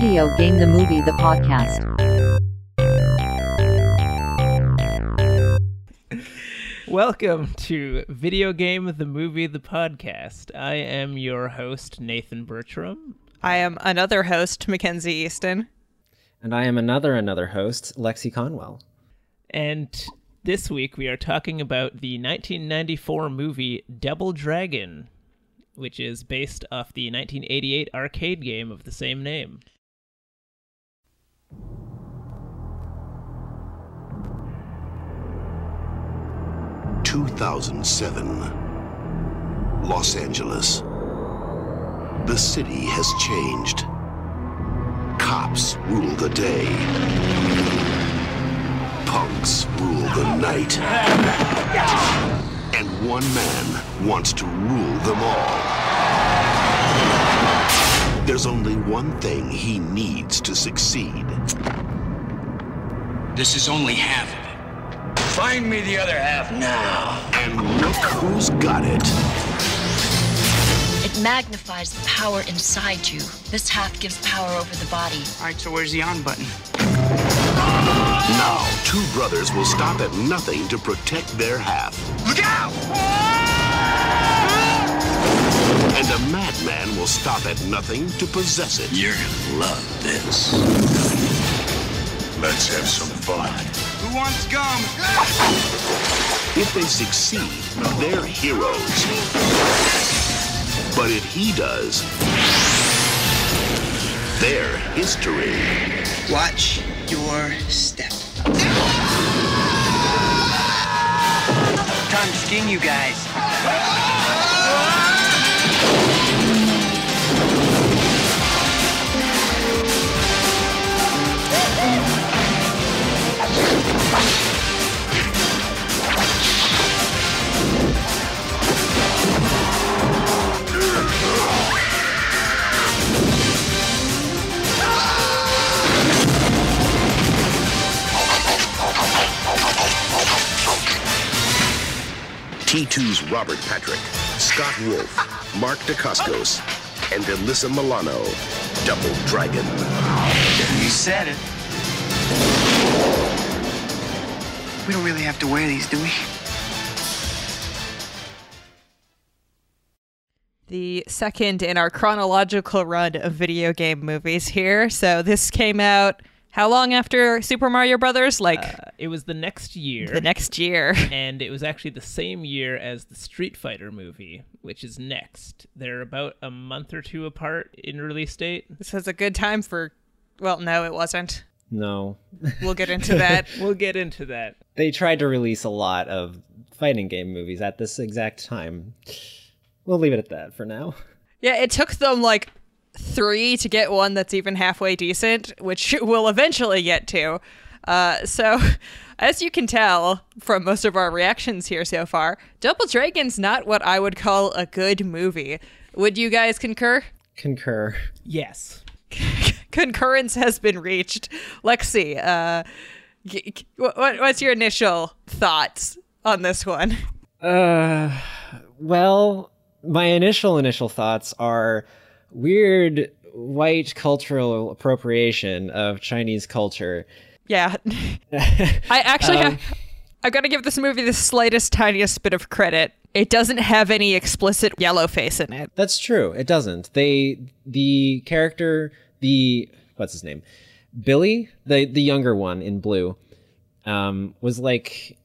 Video Game the Movie the Podcast. Welcome to Video Game the Movie the Podcast. I am your host, Nathan Bertram. I am another host, Mackenzie Easton. And I am another another host, Lexi Conwell. And this week we are talking about the 1994 movie Double Dragon, which is based off the 1988 arcade game of the same name. Two thousand seven, Los Angeles. The city has changed. Cops rule the day. Punks rule the night. And one man wants to rule them all. There's only one thing he needs to succeed. This is only half of it. Find me the other half now. And look who's got it. It magnifies the power inside you. This half gives power over the body. All right, so where's the on button? Now, two brothers will stop at nothing to protect their half. Look out! And a madman will stop at nothing to possess it. You're gonna love this. Let's have some fun. Who wants gum? If they succeed, they're heroes. But if he does, they're history. Watch your step. Time to skin you guys. T2's Robert Patrick, Scott Wolf, Mark Dacascos, and Alyssa Milano. Double Dragon. You said it. We don't really have to wear these, do we? The second in our chronological run of video game movies here. So this came out how long after Super Mario Brothers? Like Uh, it was the next year. the next year. and it was actually the same year as the Street Fighter movie, which is next. They're about a month or two apart in release date. This was a good time for. Well, no, it wasn't. No. We'll get into that. We'll get into that. They tried to release a lot of fighting game movies at this exact time. We'll leave it at that for now. yeah, it took them like three to get one that's even halfway decent, which we'll eventually get to. Uh, so, as you can tell from most of our reactions here so far, Double Dragon's not what I would call a good movie. Would you guys concur? Concur. Yes. Concurrence has been reached. Lexi, uh, g- g- what, what's your initial thoughts on this one? Uh, well, my initial initial thoughts are weird white cultural appropriation of Chinese culture. Yeah. I actually have. I've got to give this movie the slightest, tiniest bit of credit. It doesn't have any explicit yellow face in it. That's true. It doesn't. They the character the what's his name? Billy, the the younger one in blue, um, was like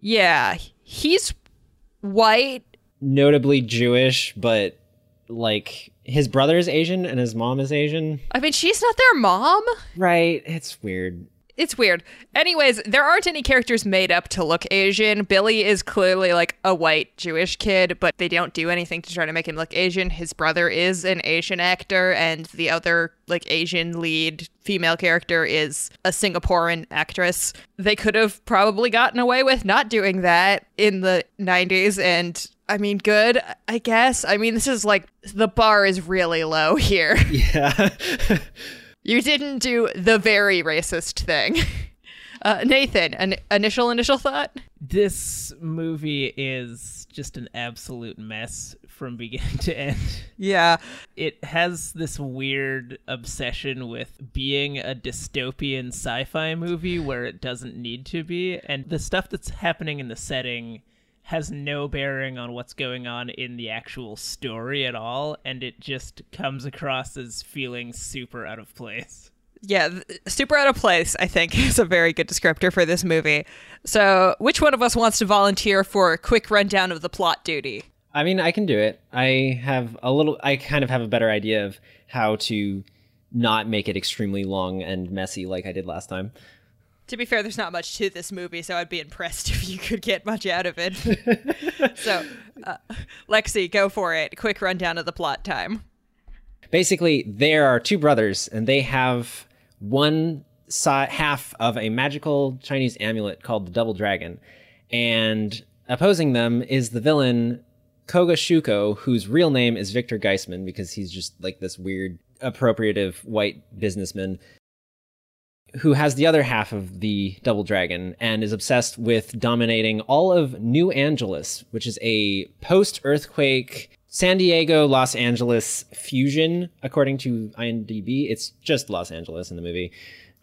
Yeah, he's white. notably Jewish, but like his brother is Asian and his mom is Asian. I mean, she's not their mom. Right. It's weird. It's weird. Anyways, there aren't any characters made up to look Asian. Billy is clearly like a white Jewish kid, but they don't do anything to try to make him look Asian. His brother is an Asian actor, and the other like Asian lead female character is a Singaporean actress. They could have probably gotten away with not doing that in the 90s and I mean, good, I guess. I mean, this is like the bar is really low here. Yeah. You didn't do the very racist thing. Uh, Nathan, an initial initial thought? This movie is just an absolute mess from beginning to end. Yeah. It has this weird obsession with being a dystopian sci fi movie where it doesn't need to be. And the stuff that's happening in the setting has no bearing on what's going on in the actual story at all. And it just comes across as feeling super out of place. Yeah, th- super out of place, I think, is a very good descriptor for this movie. So, which one of us wants to volunteer for a quick rundown of the plot duty? I mean, I can do it. I have a little. I kind of have a better idea of how to not make it extremely long and messy like I did last time. To be fair, there's not much to this movie, so I'd be impressed if you could get much out of it. so, uh, Lexi, go for it. Quick rundown of the plot time. Basically, there are two brothers, and they have one side half of a magical Chinese amulet called the Double Dragon, and opposing them is the villain Koga Shuko, whose real name is Victor Geisman because he's just like this weird appropriative white businessman who has the other half of the Double Dragon and is obsessed with dominating all of New Angeles, which is a post earthquake San Diego Los Angeles fusion, according to IMDb. It's just Los Angeles in the movie.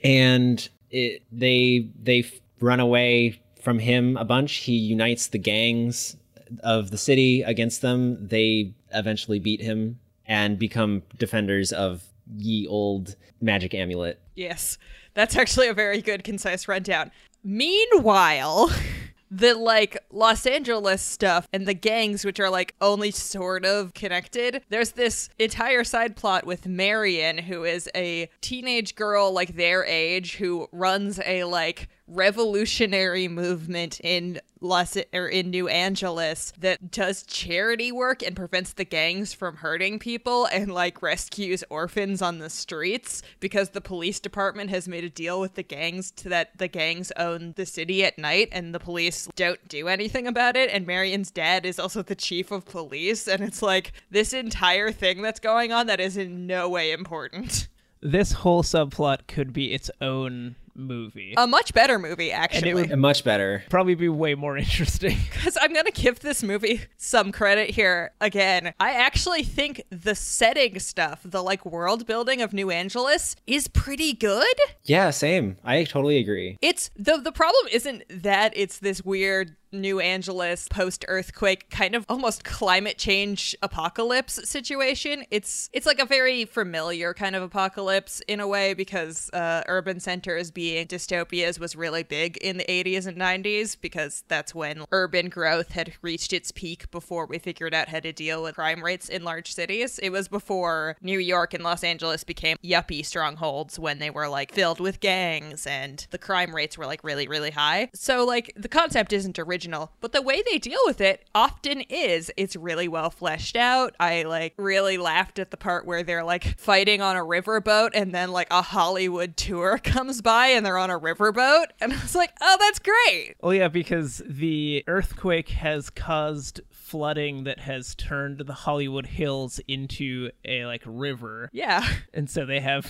And it, they they run away from him a bunch. He unites the gangs of the city against them. They eventually beat him and become defenders of ye old magic amulet. Yes, that's actually a very good, concise rundown. Meanwhile, the like Los Angeles stuff and the gangs, which are like only sort of connected, there's this entire side plot with Marion, who is a teenage girl like their age who runs a like revolutionary movement in Los or in New Angeles that does charity work and prevents the gangs from hurting people and like rescues orphans on the streets because the police department has made a deal with the gangs to that the gangs own the city at night and the police don't do anything about it and Marion's dad is also the chief of police and it's like this entire thing that's going on that is in no way important. This whole subplot could be its own movie. A much better movie actually. would- And much better. Probably be way more interesting. because I'm gonna give this movie some credit here again. I actually think the setting stuff, the like world building of New Angeles, is pretty good. Yeah, same. I totally agree. It's the the problem isn't that it's this weird New Angeles post earthquake kind of almost climate change apocalypse situation. It's it's like a very familiar kind of apocalypse in a way because uh, urban centers being dystopias was really big in the 80s and 90s because that's when urban growth had reached its peak before we figured out how to deal with crime rates in large cities. It was before New York and Los Angeles became yuppie strongholds when they were like filled with gangs and the crime rates were like really really high. So like the concept isn't original, but the way they deal with it often is it's really well fleshed out. I like really laughed at the part where they're like fighting on a riverboat and then like a Hollywood tour comes by and they're on a riverboat and I was like, "Oh, that's great." Well, yeah, because the earthquake has caused flooding that has turned the Hollywood Hills into a like river. Yeah. And so they have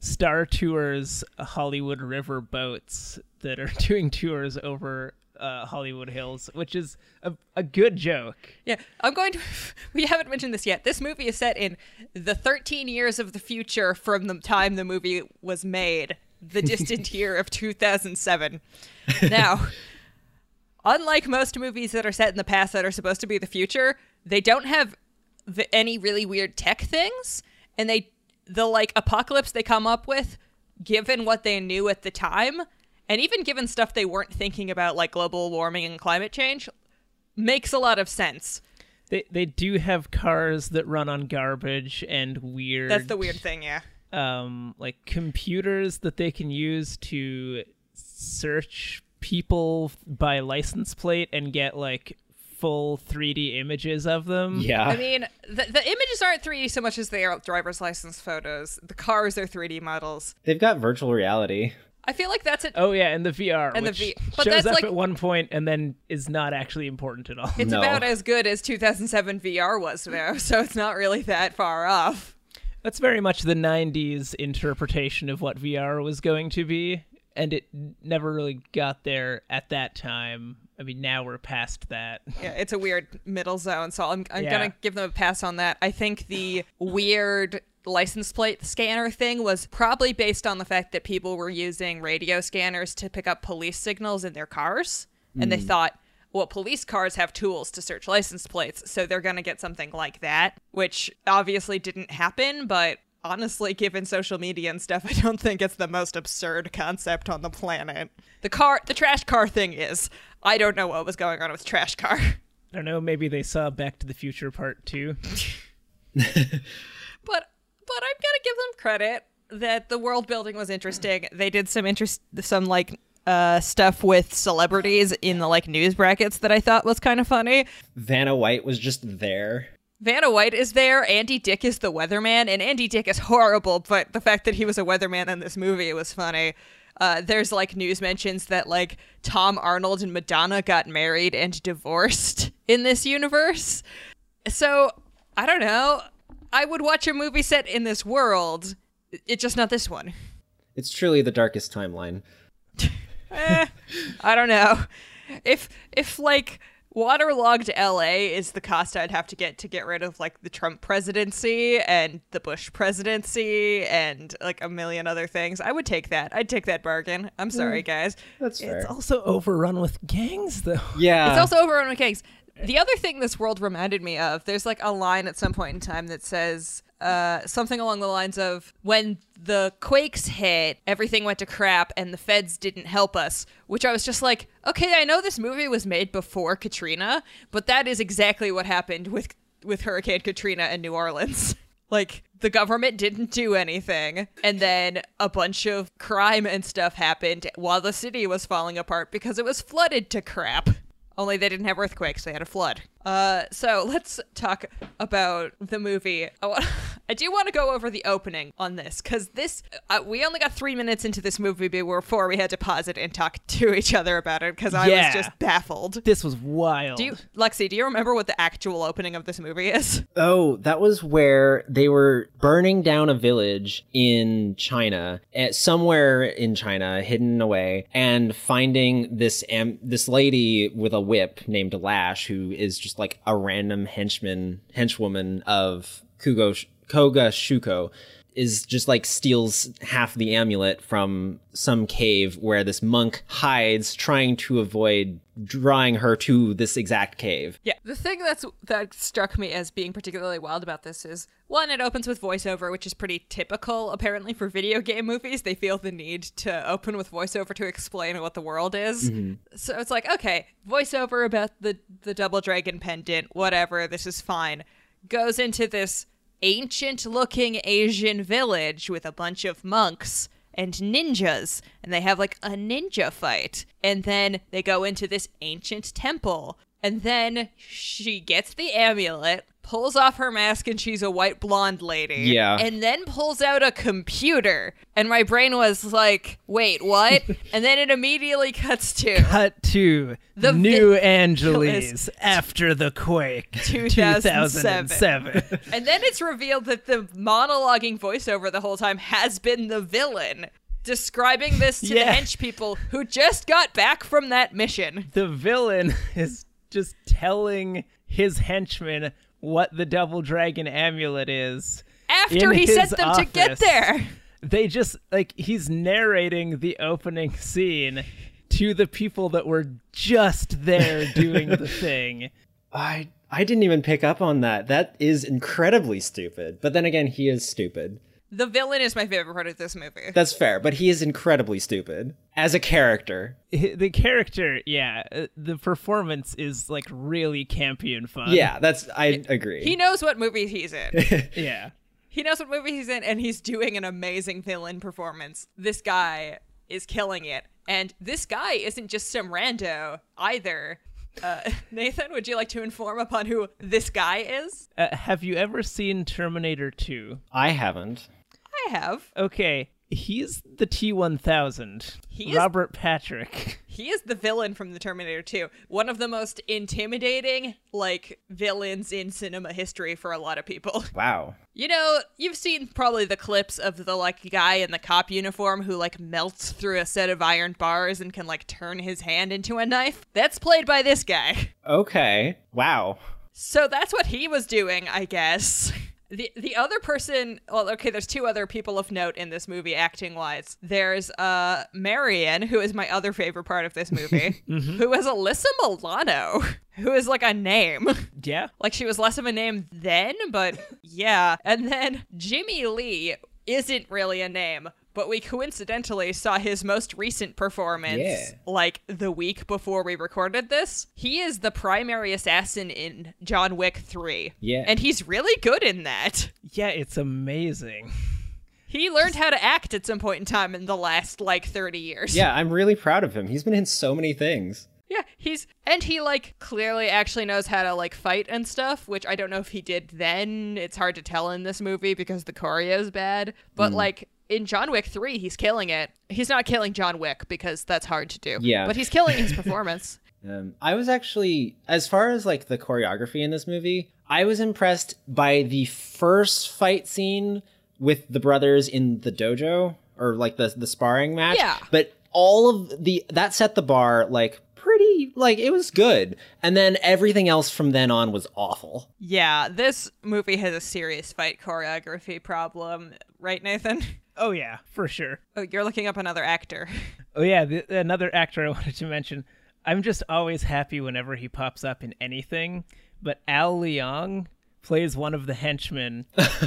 Star Tours Hollywood River boats that are doing tours over uh, Hollywood Hills, which is a, a good joke. Yeah, I'm going to. We haven't mentioned this yet. This movie is set in the 13 years of the future from the time the movie was made, the distant year of 2007. Now, unlike most movies that are set in the past that are supposed to be the future, they don't have the, any really weird tech things, and they the like apocalypse they come up with, given what they knew at the time, and even given stuff they weren't thinking about like global warming and climate change, makes a lot of sense. They they do have cars that run on garbage and weird. That's the weird thing, yeah. Um like computers that they can use to search people by license plate and get like full 3D images of them. Yeah. I mean, the, the images aren't 3D so much as they are driver's license photos. The cars are 3D models. They've got virtual reality. I feel like that's it. Oh yeah, and the VR, And the which V- but shows that's up like- at one point and then is not actually important at all. It's No. about as good as 2007 VR was, though, so it's not really that far off. That's very much the '90s interpretation of what VR was going to be, and it never really got there at that time. I mean, now we're past that. Yeah, it's a weird middle zone, so I'm, I'm Yeah. gonna give them a pass on that. I think the weird license plate scanner thing was probably based on the fact that people were using radio scanners to pick up police signals in their cars, and they hmm. thought, well, police cars have tools to search license plates, so they're gonna get something like that, which obviously didn't happen, but. Honestly, given social media and stuff, I don't think it's the most absurd concept on the planet. The car, the trash car thing is. I don't know what was going on with trash car. I don't know. Maybe they saw Back to the Future Part Two. but but I'm gonna give them credit that the world building was interesting. They did some interest, some like uh stuff with celebrities in the like news brackets that I thought was kind of funny. Vanna White was just there. Vanna White is there. Andy Dick is the weatherman, and Andy Dick is horrible. But the fact that he was a weatherman in this movie was funny. Uh, there's like news mentions that like Tom Arnold and Madonna got married and divorced in this universe. So I don't know. I would watch a movie set in this world. It's just not this one. It's truly the darkest timeline. Eh, I don't know. If if like waterlogged LA is the cost I'd have to get to get rid of like the Trump presidency and the Bush presidency and like a million other things, I would take that. I'd take that bargain. I'm sorry, guys. That's fair. It's also overrun with gangs, though. yeah. It's also overrun with gangs. The other thing this world reminded me of, there's like a line at some point in time that says uh, something along the lines of when the quakes hit, everything went to crap and the feds didn't help us. Which I was just like, okay, I know this movie was made before Katrina, but that is exactly what happened with with Hurricane Katrina in New Orleans. Like the government didn't do anything, and then a bunch of crime and stuff happened while the city was falling apart because it was flooded to crap. Only they didn't have earthquakes; they had a flood. Uh, so let's talk about the movie. I, wa- I do want to go over the opening on this because this uh, we only got three minutes into this movie before we had to pause it and talk to each other about it because I Yeah. was just baffled. This was wild. Do you, Lexi? Do you remember what the actual opening of this movie is? Oh, that was where they were burning down a village in China, at somewhere in China, hidden away, and finding this am- this lady with a whip named Lash, who is just like a random henchman henchwoman of Kugo Koga Shuko. Is just like steals half the amulet from some cave where this monk hides, trying to avoid drawing her to this exact cave. Yeah, the thing that's that struck me as being particularly wild about this is one, it opens with voiceover, which is pretty typical apparently for video game movies. They feel the need to open with voiceover to explain what the world is. Mm-hmm. So it's like, okay, voiceover about the the double dragon pendant, whatever, this is fine. Goes into this ancient looking Asian village with a bunch of monks and ninjas and they have like a ninja fight. And then they go into this ancient temple and then she gets the amulet pulls off her mask and she's a white blonde lady. Yeah. and then pulls out a computer. And my brain was like wait what? And then it immediately cuts to Cut to The New vi- Angeles after the quake. 2007. 2007. and then it's revealed that the monologuing voiceover the whole time has been the villain describing this to the hench people who just got back from that mission. The villain is just telling his henchmen what the double dragon amulet is. after he sent them to get there They just like he's narrating the opening scene to the people that were just there doing the thing. I I didn't even pick up on that. That is incredibly stupid. But then again, he is stupid. The villain is my favorite part of this movie That's fair, but he is incredibly stupid as a character. The character, yeah, uh, the performance is like really campy and fun. Yeah, that's I agree. he knows what movie he's in yeah. he knows what movie he's in and he's doing an amazing villain performance this guy is killing it and this guy isn't just some rando either uh, nathan would you like to inform upon who this guy is Uh, have you ever seen Terminator 2? I haven't. I have Okay, He's the T1000. He is- Robert Patrick. He is the villain from the Terminator 2. One of the most intimidating, like, villains in cinema history for a lot of people. Wow. You know, you've seen probably the clips of the, like, guy in the cop uniform who, like, melts through a set of iron bars and can, like, turn his hand into a knife. That's played by this guy. Okay. Wow. So that's what he was doing, I guess. The the other person, well, okay, there's two other people of note in this movie acting wise. There's uh Marion, who is my other favorite part of this movie, who is Alyssa Milano, who is like a name. Yeah. like she was less of a name then, but yeah. And then Jimmy Lee isn't really a name. But we coincidentally saw his most recent performance Yeah. like the week before we recorded this. He is the primary assassin in John Wick 3. Yeah. And he's really good in that. Yeah, it's amazing. He learned how to act at some point in time in the last like 30 years. Yeah, I'm really proud of him. He's been in so many things. Yeah, he's and he like clearly actually knows how to like fight and stuff, which I don't know if he did then. It's hard to tell in this movie because the choreo is bad. But mm. like in John Wick 3, he's killing it. He's not killing John Wick because that's hard to do. Yeah. But he's killing his performance. Um, I was actually, as far as like the choreography in this movie, I was impressed by the first fight scene with the brothers in the dojo or like the the sparring match. Yeah. But all of the that set the bar like pretty like it was good, and then everything else from then on was awful. yeah, this movie has a serious fight choreography problem, right, Nathan? Oh yeah, for sure. Oh, you're looking up another actor. Oh yeah, the, another actor I wanted to mention. I'm just always happy whenever he pops up in anything. But Al Leong plays one of the henchmen,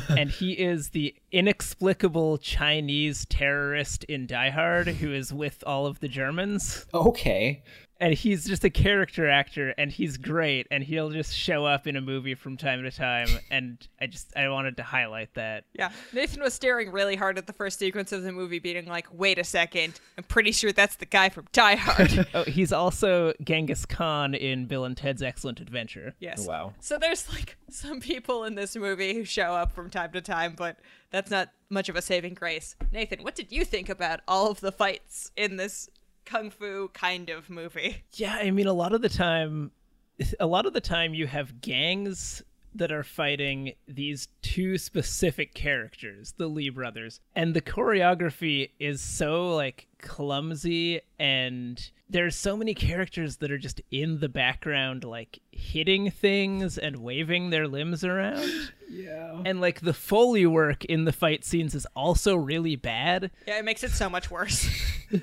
and he is the inexplicable Chinese terrorist in Die Hard who is with all of the Germans. Okay. And he's just a character actor, and he's great, and he'll just show up in a movie from time to time. And I just I wanted to highlight that. Yeah, Nathan was staring really hard at the first sequence of the movie, being like, wait a second, I'm pretty sure that's the guy from Die Hard. Oh, he's also Genghis Khan in Bill and Ted's Excellent Adventure. yes. Wow. So there's like some people in this movie who show up from time to time, but that's not much of a saving grace. Nathan, what did you think about all of the fights in this kung fu kind of movie? Yeah, I mean, a lot of the time, a lot of the time, you have gangs that are fighting these two specific characters, the Lee brothers, and the choreography is so like clumsy, and there's so many characters that are just in the background, like hitting things and waving their limbs around. Yeah, and like the foley work in the fight scenes is also really bad. Yeah, it makes it so much worse.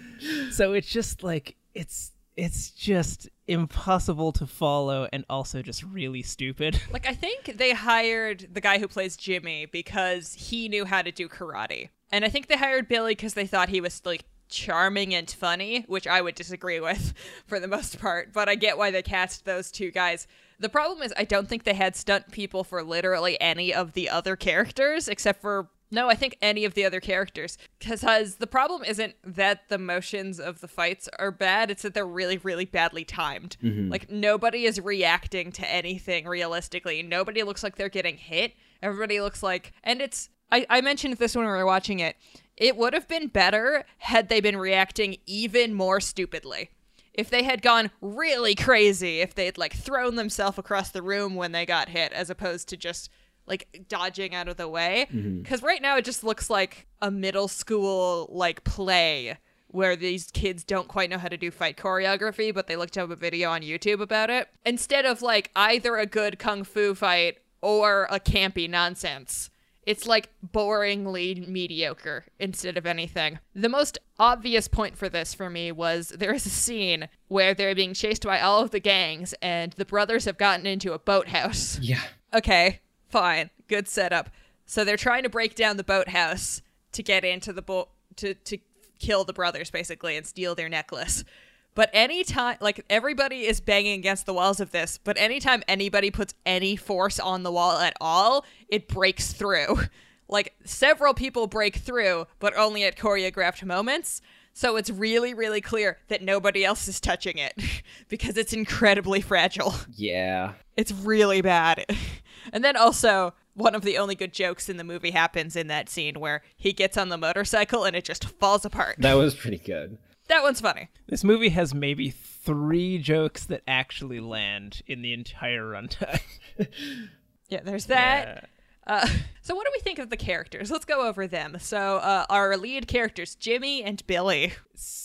So it's just like it's it's just impossible to follow and also just really stupid. Like I think they hired the guy who plays Jimmy because he knew how to do karate. And I think they hired Billy because they thought he was like charming and funny, which I would disagree with for the most part, but I get why they cast those two guys. The problem is I don't think they had stunt people for literally any of the other characters except for no, I think any of the other characters. Because the problem isn't that the motions of the fights are bad, it's that they're really, really badly timed. Mm-hmm. Like, nobody is reacting to anything realistically. Nobody looks like they're getting hit. Everybody looks like. And it's. I, I mentioned this when we were watching it. It would have been better had they been reacting even more stupidly if they had gone really crazy, if they'd like thrown themselves across the room when they got hit, as opposed to just like dodging out of the way. Mm-hmm. Because right now it just looks like a middle school like play where these kids don't quite know how to do fight choreography, but they looked up a video on YouTube about it. Instead of like either a good kung fu fight or a campy nonsense. It's like boringly mediocre instead of anything. The most obvious point for this for me was there is a scene where they're being chased by all of the gangs and the brothers have gotten into a boathouse. Yeah. Okay, fine. Good setup. So they're trying to break down the boathouse to get into the boat to to kill the brothers basically and steal their necklace. But anytime like everybody is banging against the walls of this, but anytime anybody puts any force on the wall at all, it breaks through. Like several people break through, but only at choreographed moments. So it's really, really clear that nobody else is touching it because it's incredibly fragile. Yeah. It's really bad. and then also, one of the only good jokes in the movie happens in that scene where he gets on the motorcycle and it just falls apart. That was pretty good. That one's funny. This movie has maybe three jokes that actually land in the entire runtime. Yeah, there's that. Uh, so what do we think of the characters? Let's go over them. So uh, our lead characters, Jimmy and Billy.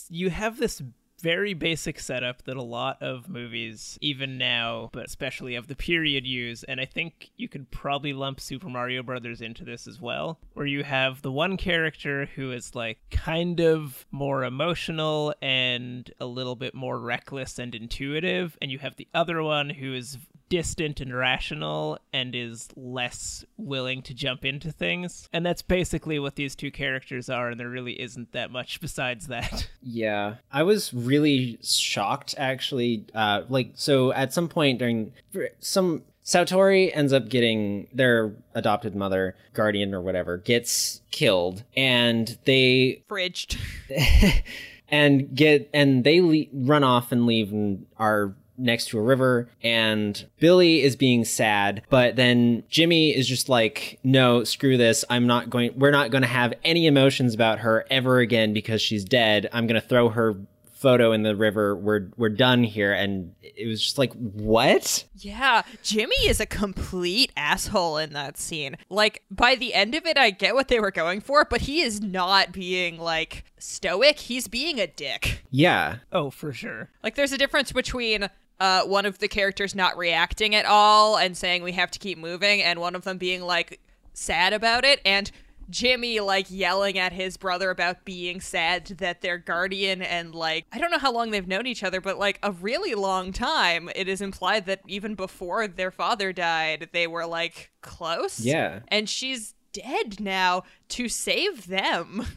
you have this very basic setup that a lot of movies, even now, but especially of the period, use. And I think you could probably lump Super Mario Brothers into this as well, where you have the one character who is like kind of more emotional and a little bit more reckless and intuitive, and you have the other one who is distant and rational and is less willing to jump into things. And that's basically what these two characters are, and there really isn't that much besides that. Yeah, I was really shocked actually. Uh, like, so at some point during some Satori ends up getting their adopted mother, guardian or whatever, gets killed, and they Fridged. and get and they le- run off and leave and are next to a river and Billy is being sad but then Jimmy is just like no screw this I'm not going we're not going to have any emotions about her ever again because she's dead I'm going to throw her photo in the river we're we're done here and it was just like what Yeah, Jimmy is a complete asshole in that scene. Like, by the end of it, I get what they were going for, but he is not being, like, stoic. He's being a dick. yeah Oh, for sure. Like, there's a difference between uh, one of the characters not reacting at all and saying we have to keep moving, and one of them being, like, sad about it. And Jimmy, like, yelling at his brother about being sad that their guardian and, like, I don't know how long they've known each other, but, like, a really long time. It is implied that even before their father died, they were, like, close. Yeah. And she's dead now to save them.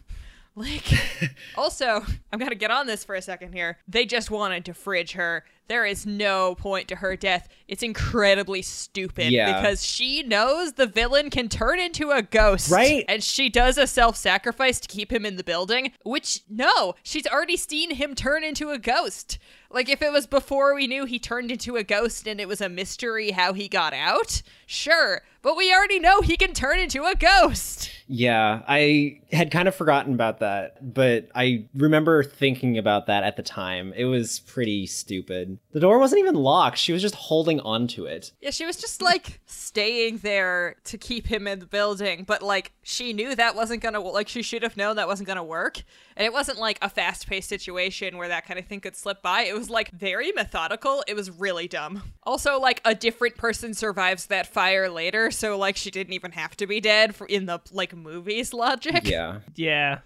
Like, also, I'm gonna get on this for a second here. They just wanted to fridge her. There is no point to her death. It's incredibly stupid Yeah. because she knows the villain can turn into a ghost. Right. And she does a self sacrifice to keep him in the building, which, no, she's already seen him turn into a ghost. Like, if it was before we knew he turned into a ghost and it was a mystery how he got out, sure. But we already know he can turn into a ghost. Yeah, I had kind of forgotten about that, but I remember thinking about that at the time. It was pretty stupid. The door wasn't even locked. She was just holding onto it. Yeah, she was just like staying there to keep him in the building, but like she knew that wasn't gonna like she should have known that wasn't gonna work. And it wasn't like a fast paced situation where that kind of thing could slip by. It was like very methodical. It was really dumb. Also, like a different person survives that fire later, so like she didn't even have to be dead for in the like movies logic. Yeah. Yeah.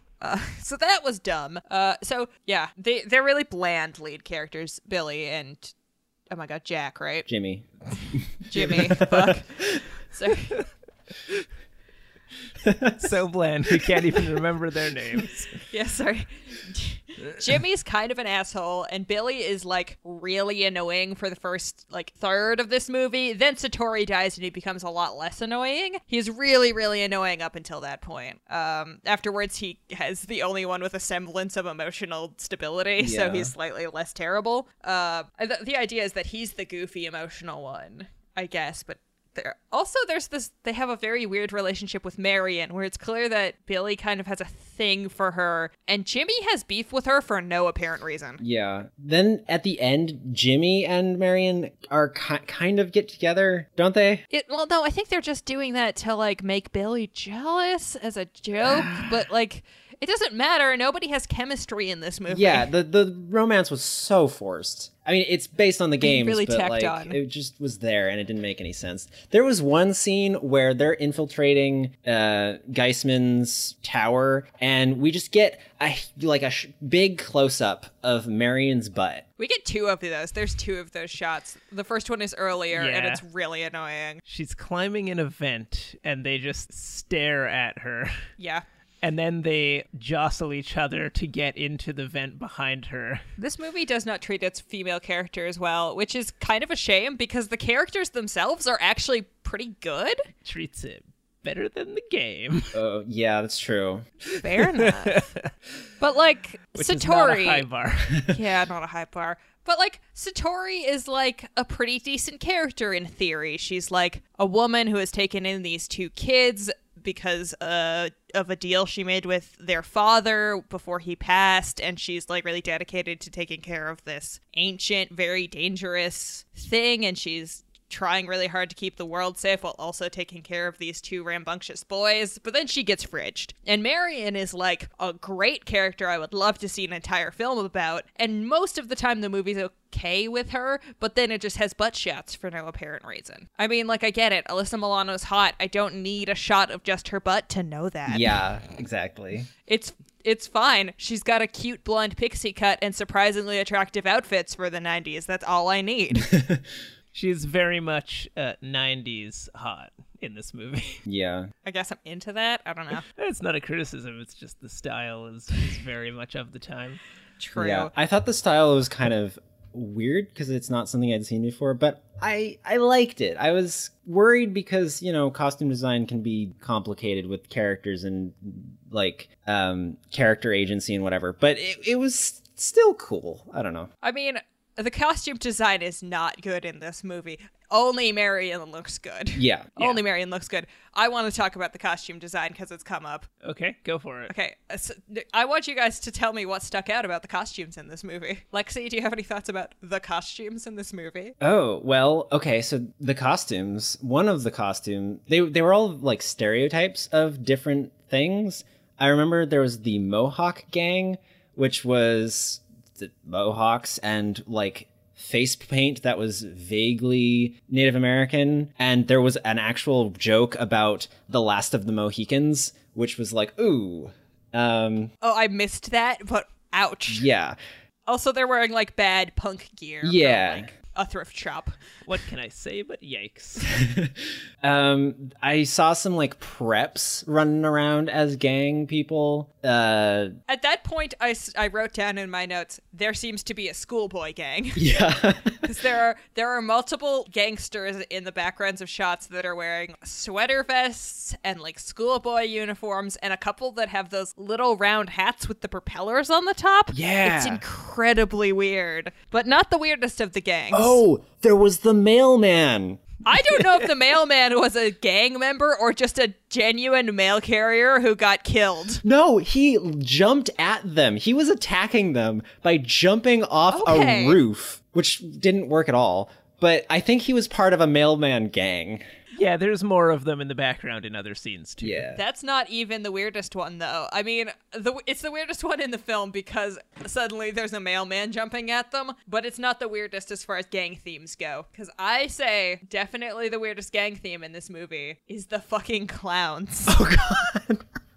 So that was dumb. Uh, so yeah, they they're really bland lead characters, Billy and oh my god, Jack, right? Jimmy. Jimmy. Fuck. So So bland, we can't even remember their names. yeah, sorry. Jimmy's kind of an asshole, and Billy is like really annoying for the first like third of this movie. Then Satori dies, and he becomes a lot less annoying. He's really, really annoying up until that point. Um, afterwards, he has the only one with a semblance of emotional stability, so he's slightly less terrible. Uh, the, the idea is that he's the goofy, emotional one, I guess, but there also there's this they have a very weird relationship with Marion where it's clear that Billy kind of has a thing for her and Jimmy has beef with her for no apparent reason. Yeah. Then at the end, Jimmy and Marion are ki- kind of get together, don't they? It well no, I think they're just doing that to like make Billy jealous as a joke, but like it doesn't matter. Nobody has chemistry in this movie. Yeah, the the romance was so forced. I mean, it's based on the games, really but tacked like on. it just was there, and it didn't make any sense. There was one scene where they're infiltrating uh, Geisman's tower, and we just get a like a sh- big close up of Marion's butt. We get two of those. There's two of those shots. The first one is earlier and it's really annoying. She's climbing an event, and they just stare at her. Yeah. And then they jostle each other to get into the vent behind her. This movie does not treat its female characters well, which is kind of a shame because the characters themselves are actually pretty good. Treats it better than the game. Oh, yeah, that's true. Fair enough. but like Which is not a Satori, high bar. yeah, not a high bar. But like Satori is like a pretty decent character in theory. She's like a woman who has taken in these two kids because uh, of a deal she made with their father before he passed and she's like really dedicated to taking care of this ancient very dangerous thing and she's trying really hard to keep the world safe while also taking care of these two rambunctious boys. But then she gets fridged. And Marion is like a great character I would love to see an entire film about. And most of the time, the movie's okay with her, but then it just has butt shots for no apparent reason. I mean, like, I get it. Alyssa Milano's hot. I don't need a shot of just her butt to know that. Yeah, exactly. It's it's fine. She's got a cute blonde pixie cut and surprisingly attractive outfits for the 90s. That's all I need. She's very much uh, 90s hot in this movie. Yeah. I guess I'm into that. I don't know. it's not a criticism, it's just the style is, is very much of the time. True. Yeah. I thought the style was kind of weird because it's not something I'd seen before, but I I liked it. I was worried because, you know, costume design can be complicated with characters and like um character agency and whatever, but it, it was still cool. I don't know. I mean, the costume design is not good in this movie. Only Marion looks good. Yeah. Only Marion looks good. I want to talk about the costume design because it's come up. Okay, go for it. Okay, uh, so, I want you guys to tell me what stuck out about the costumes in this movie. Lexi, do you have any thoughts about the costumes in this movie? Oh, well, okay, so the costumes, one of the costume, they they were all like stereotypes of different things. I remember there was the Mohawk gang, which was the Mohawks and like face paint that was vaguely Native American. And there was an actual joke about the last of the Mohicans, which was like, ooh. Um, Oh, I missed that, but ouch. yeah. Also, they're wearing like bad punk gear. from, Yeah. like, a thrift shop. What can I say but yikes? Um, I saw some like preps running around as gang people. Uh, At that point, I, I wrote down in my notes there seems to be a schoolboy gang. yeah. Because there are there are multiple gangsters in the backgrounds of shots that are wearing sweater vests and like schoolboy uniforms, and a couple that have those little round hats with the propellers on the top. Yeah. it's incredibly weird, but not the weirdest of the gangs. oh, there was the mailman. I don't know if the mailman was a gang member or just a genuine mail carrier who got killed. No, he jumped at them. He was attacking them by jumping off Okay. a roof, which didn't work at all. But I think he was part of a mailman gang. Yeah, there's more of them in the background in other scenes too. Yeah. That's not even the weirdest one, though. I mean, the, it's the weirdest one in the film because suddenly there's a mailman jumping at them, but it's not the weirdest as far as gang themes go. Because I say definitely the weirdest gang theme in this movie is the fucking clowns. Oh god.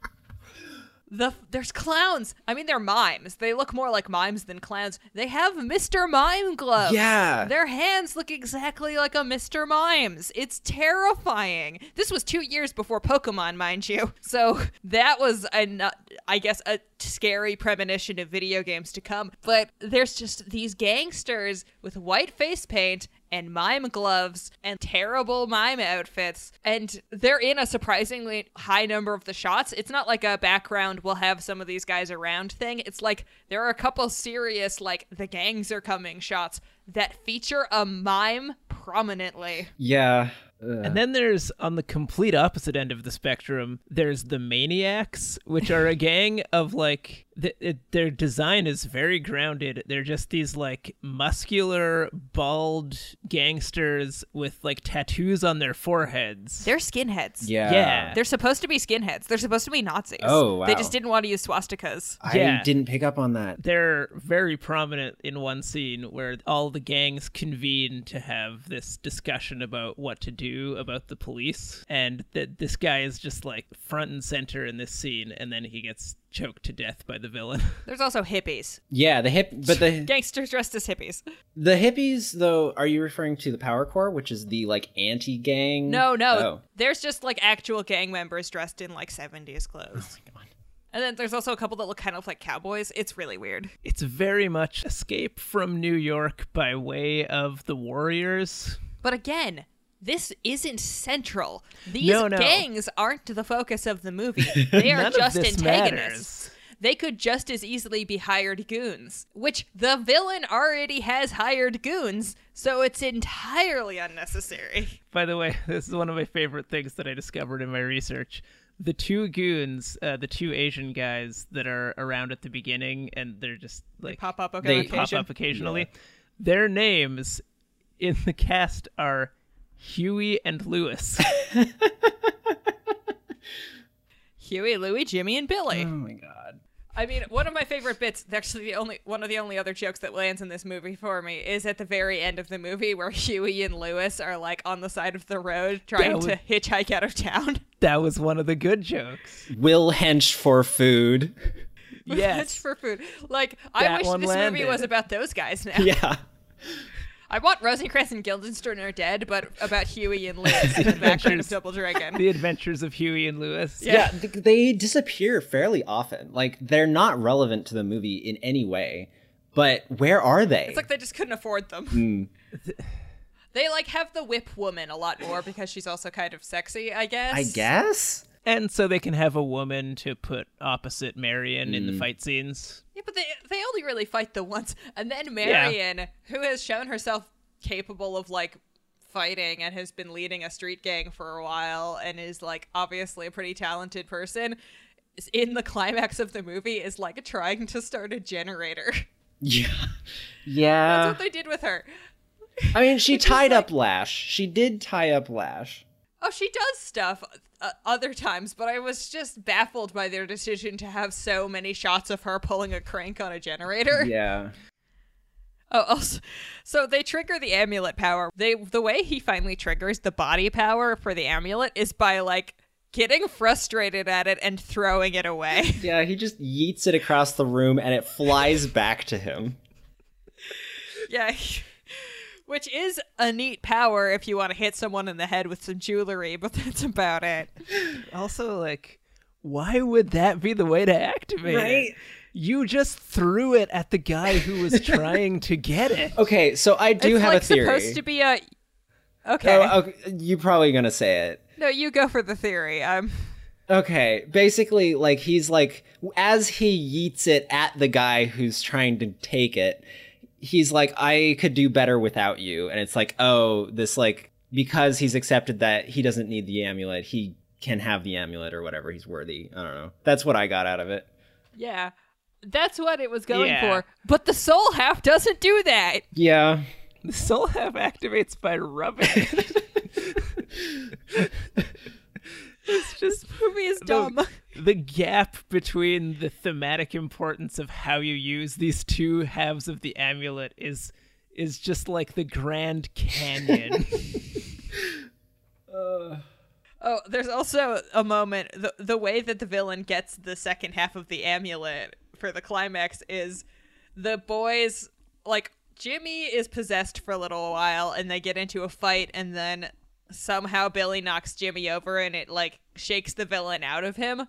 The there's clowns. I mean, they're mimes. They look more like mimes than clowns. They have Mr. Mime gloves. Yeah. Their hands look exactly like a Mr. Mimes. It's terrifying. This was two years before Pokemon, mind you. So that was a, I guess, a scary premonition of video games to come. But there's just these gangsters with white face paint and mime gloves and terrible mime outfits. And they're in a surprisingly high number of the shots. It's not like a background, we'll have some of these guys around thing. It's like there are a couple serious, like, the gangs are coming shots that feature a mime prominently. Yeah. Uh. And then there's on the complete opposite end of the spectrum, there's the Maniacs, which are a gang of like th- it, their design is very grounded. They're just these like muscular, bald gangsters with like tattoos on their foreheads. They're skinheads. Yeah. Yeah. They're supposed to be skinheads. They're supposed to be Nazis. Oh, wow. They just didn't want to use swastikas. I Yeah. didn't pick up on that. They're very prominent in one scene where all the gangs convene to have this discussion about what to do about the police, and that this guy is just like front and center in this scene, and then he gets choked to death by the villain. There's also hippies. Yeah, the hip but the Gangsters dressed as hippies. the hippies though, are you referring to the Power Corps, which is the like anti-gang? No, no. Oh. There's just like actual gang members dressed in like 70s clothes. Oh And then there's also a couple that look kind of like cowboys. It's really weird. it's very much Escape from New York by way of the Warriors. But again, this isn't central. These No, no. gangs aren't the focus of the movie. They are just antagonists. matters. they could just as easily be hired goons, which the villain already has hired goons, so it's entirely unnecessary. By the way, this is one of my favorite things that I discovered in my research. The two goons, uh, the two Asian guys that are around at the beginning, and they're just like Pop up okay, They pop up occasionally. Their names in the cast are Huey and Lewis. Huey, Louie, Jimmy, and Billy. Oh my god. I mean, one of my favorite bits, actually the only one of the only other jokes that lands in this movie for me is at the very end of the movie where Huey and Lewis are like on the side of the road trying That to hitchhike out of town. that was one of the good jokes. Will hench for food. That's Yes. for food. Like, I wish one this movie was about those guys now. Yeah. I want Rosencrantz and Guildenstern are dead, but about Huey and Lewis in the background of Adventures. Double Dragon. the Adventures of Huey and Lewis. Yeah, th- they disappear fairly often. Like they're not relevant to the movie in any way. But where are they? It's like they just couldn't afford them. Hmm. They like have the whip woman a lot more because she's also kind of sexy, I guess. I guess. And so they can have a woman to put opposite Marion in Mm. the fight scenes. Yeah, but they they only really fight the once, and then Marion, who has shown herself capable of like fighting and has been leading a street gang for a while and is like obviously a pretty talented person, is in the climax of the movie is like trying to start a generator. Yeah. Yeah. That's what they did with her. I mean, she tied up Lash. She did tie up Lash. Oh, she does stuff uh, other times, but I was just baffled by their decision to have so many shots of her pulling a crank on a generator. Yeah. Oh, also, so they trigger the amulet power. They the way he finally triggers the body power for the amulet is by like getting frustrated at it and throwing it away. Yeah, he just yeets it across the room and it flies back to him. yeah. Which is a neat power if you want to hit someone in the head with some jewelry, but that's about it. Also, like, why would that be the way to activate it? You just threw it at the guy who was trying to get it. Okay, so I do it's have like a theory. supposed to be a Okay. Oh, okay, you're probably gonna say it. No, you go for the theory. Um Okay, basically, like he's like, as he yeets it at the guy who's trying to take it, he's like, I could do better without you. And it's like, oh, this like because he's accepted that he doesn't need the amulet, he can have the amulet or whatever. He's worthy. I don't know. That's what I got out of it. yeah. That's what it was going Yeah. for. But the soul half doesn't do that. Yeah. The soul half activates by rubbing it. it's just Movie is dumb. the, the gap between the thematic importance of how you use these two halves of the amulet is is just like the Grand Canyon. Uh. Oh, there's also a moment the the way that the villain gets the second half of the amulet for the climax is the boys like Jimmy is possessed for a little while and they get into a fight and then somehow Billy knocks Jimmy over and it like shakes the villain out of him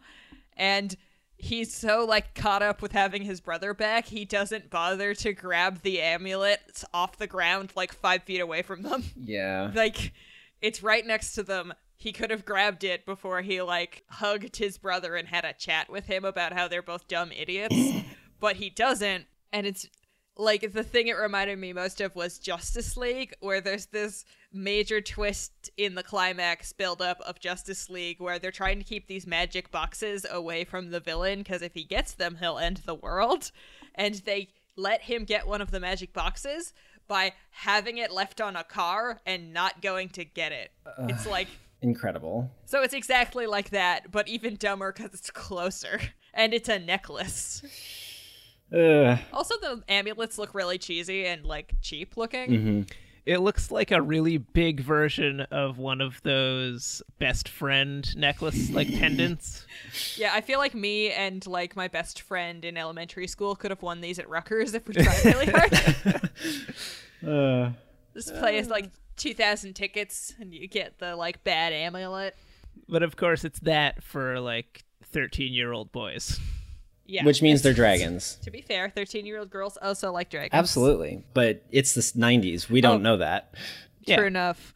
and he's so like caught up with having his brother back he doesn't bother to grab the amulet off the ground like 5 feet away from them Yeah. like it's right next to them. He could have grabbed it before he like hugged his brother and had a chat with him about how they're both dumb idiots, but he doesn't. And it's like the thing it reminded me most of was Justice League, where there's this major twist in the climax buildup of Justice League where they're trying to keep these magic boxes away from the villain because if he gets them, he'll end the world. And they let him get one of the magic boxes by having it left on a car and not going to get it. It's like Incredible. so it's exactly like that, but even dumber because it's closer. And it's a necklace. Ugh. Also, the amulets look really cheesy and like cheap looking. it looks like a really big version of one of those best friend necklace like pendants. Yeah, I feel like me and like my best friend in elementary school could have won these at Rutgers if we tried really hard. Uh, this play is like 2,000 tickets and you get the like bad amulet. But of course, it's that for like 13 year old boys. Yeah. which means they're dragons. To be fair, 13 year old girls also like dragons. Absolutely. But it's the 90s. We don't know that. Yeah. True enough.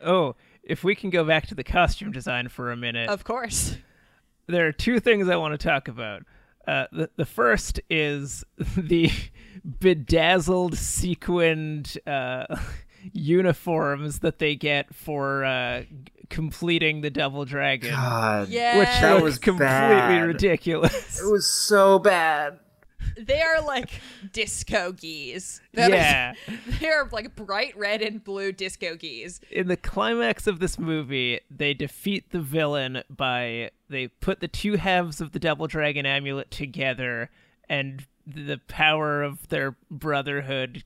Oh, if we can go back to the costume design for a minute, Of course. there are two things I want to talk about. Uh, the the first is the bedazzled sequined uh, uniforms that they get for uh, completing the Double Dragon, God, Yeah. which That was completely bad. ridiculous. it was so bad. They are like disco geese. That is- yeah. they are like bright red and blue disco geese. in the climax of this movie, they defeat the villain by they put the two halves of the Double Dragon amulet together, and the power of their brotherhood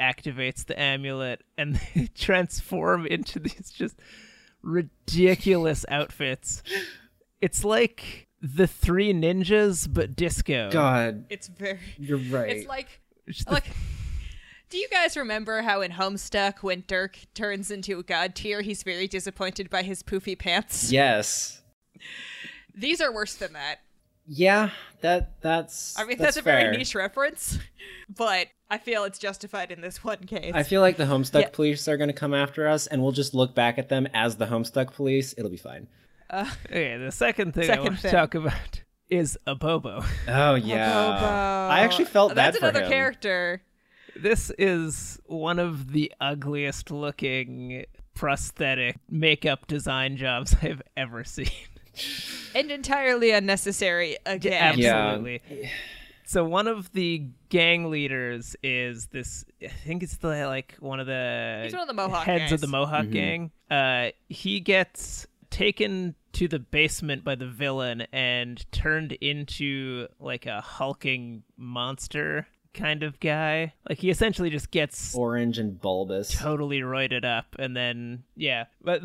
activates the amulet, and they transform into these just ridiculous outfits. It's like the Three Ninjas, but disco. God, It's very. you're right. It's like Just the- like. Do you guys remember how in Homestuck, when Dirk turns into a god tier, he's very disappointed by his poofy pants? yes. These are worse than that. Yeah, that that's. I mean, that's, a fair. very niche reference, but I feel it's justified in this one case. I feel like the Homestuck Yeah. police are going to come after us, and we'll just look back at them as the Homestuck police. It'll be fine. Uh, okay, the second thing I Second want to talk about is Abobo. Oh yeah, Bobo. I actually felt oh, That's bad for another him. character. This is one of the ugliest looking prosthetic makeup design jobs I've ever seen. And entirely unnecessary again. Yeah. Absolutely. So one of the gang leaders is this I think it's the like one of the He's one of the Mohawk heads of the guys. Mohawk gang. Uh he gets taken to the basement by the villain and turned into like a hulking monster kind of guy. Like he essentially just gets Orange and bulbous. totally roided up and then yeah but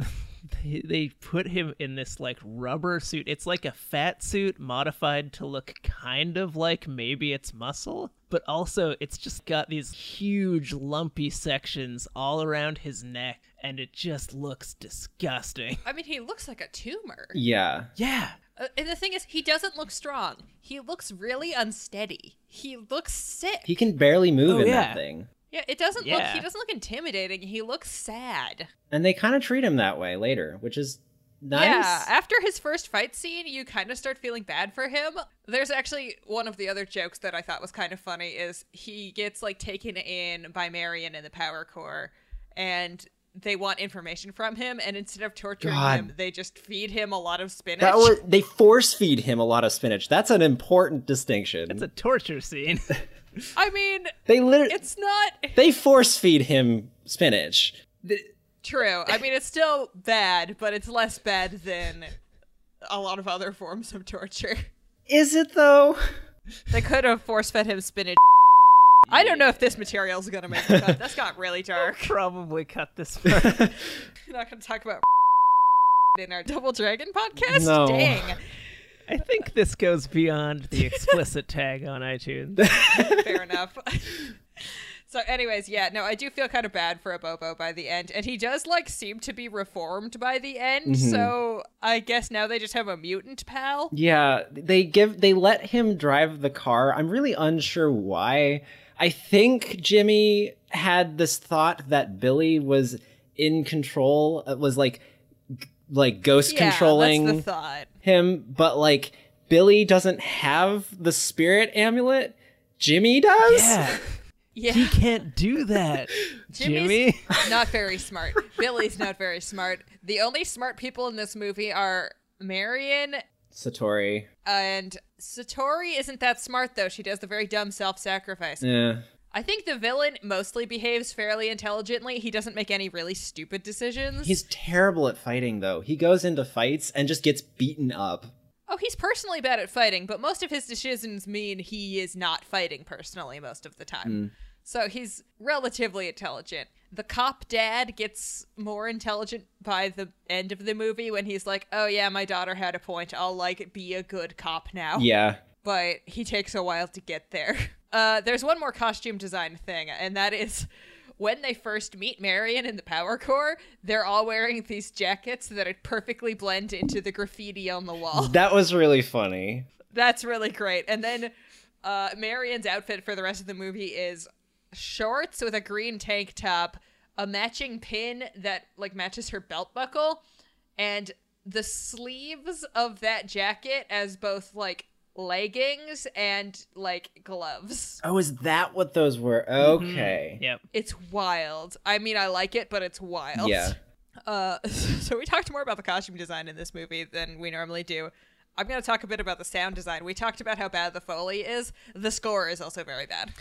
they, they put him in this like rubber suit it's like a fat suit modified to look kind of like maybe it's muscle but also it's just got these huge lumpy sections all around his neck and it just looks disgusting I mean, he looks like a tumor. Yeah, yeah Uh, and the thing is, he doesn't look strong. He looks really unsteady. He looks sick. he can barely move Oh, in yeah. that thing, yeah, it doesn't look. He doesn't look intimidating. He looks sad. and they kind of treat him that way later, which is nice. Yeah, after his first fight scene, you kind of start feeling bad for him. There's actually one of the other jokes that I thought was kind of funny is he gets like taken in by Marion in the Power Core, and they want information from him, and instead of torturing God. him, they just feed him a lot of spinach. That was they force feed him a lot of spinach. That's an important distinction. it's a torture scene I mean, they literally it's not they force feed him spinach. true. I mean, it's still bad, but it's less bad than a lot of other forms of torture. Is it though? They could have force fed him spinach. I don't know if this material is gonna make the cut. That's got really dark. probably cut this part We're not gonna talk about in our Double Dragon podcast. No. Dang. I think this goes beyond the explicit tag on itunes Fair enough. So, anyways, yeah, no, I do feel kind of bad for Abobo by the end, and he does like seem to be reformed by the end. So, I guess now they just have a mutant pal. Yeah, they give they let him drive the car. I'm really unsure why. I think Jimmy had this thought that Billy was in control, uh, was like like ghost Yeah, controlling that's the thought. Him, but like Billy doesn't have the spirit amulet. Jimmy does? yeah Yeah, he can't do that Jimmy's jimmy not very smart. Billy's not very smart. The only smart people in this movie are Marion Satori. and Satori. Isn't that smart though? She does the very dumb self-sacrifice. Yeah. I think the villain mostly behaves fairly intelligently. He doesn't make any really stupid decisions. He's terrible at fighting though. He goes into fights and just gets beaten up. Oh, he's personally bad at fighting, but most of his decisions mean he is not fighting personally most of the time. Hmm. So he's relatively intelligent. The cop dad gets more intelligent by the end of the movie when he's like, "Oh yeah, my daughter had a point. I'll like be a good cop now." Yeah. But he takes a while to get there. Uh, there's one more costume design thing, and that is when they first meet Marion in the Power Core, they're all wearing these jackets that are perfectly blend into the graffiti on the wall. That was really funny. That's really great. And then uh, Marion's outfit for the rest of the movie is shorts with a green tank top, a matching pin that like matches her belt buckle, and the sleeves of that jacket as both like leggings and like gloves. Oh, is that what those were? Okay. Yep. It's wild. I mean, I like it, but it's wild. Yeah. Uh, so we talked more about the costume design in this movie than we normally do. I'm going to talk a bit about the sound design. We talked about how bad the foley is. The score is also very bad.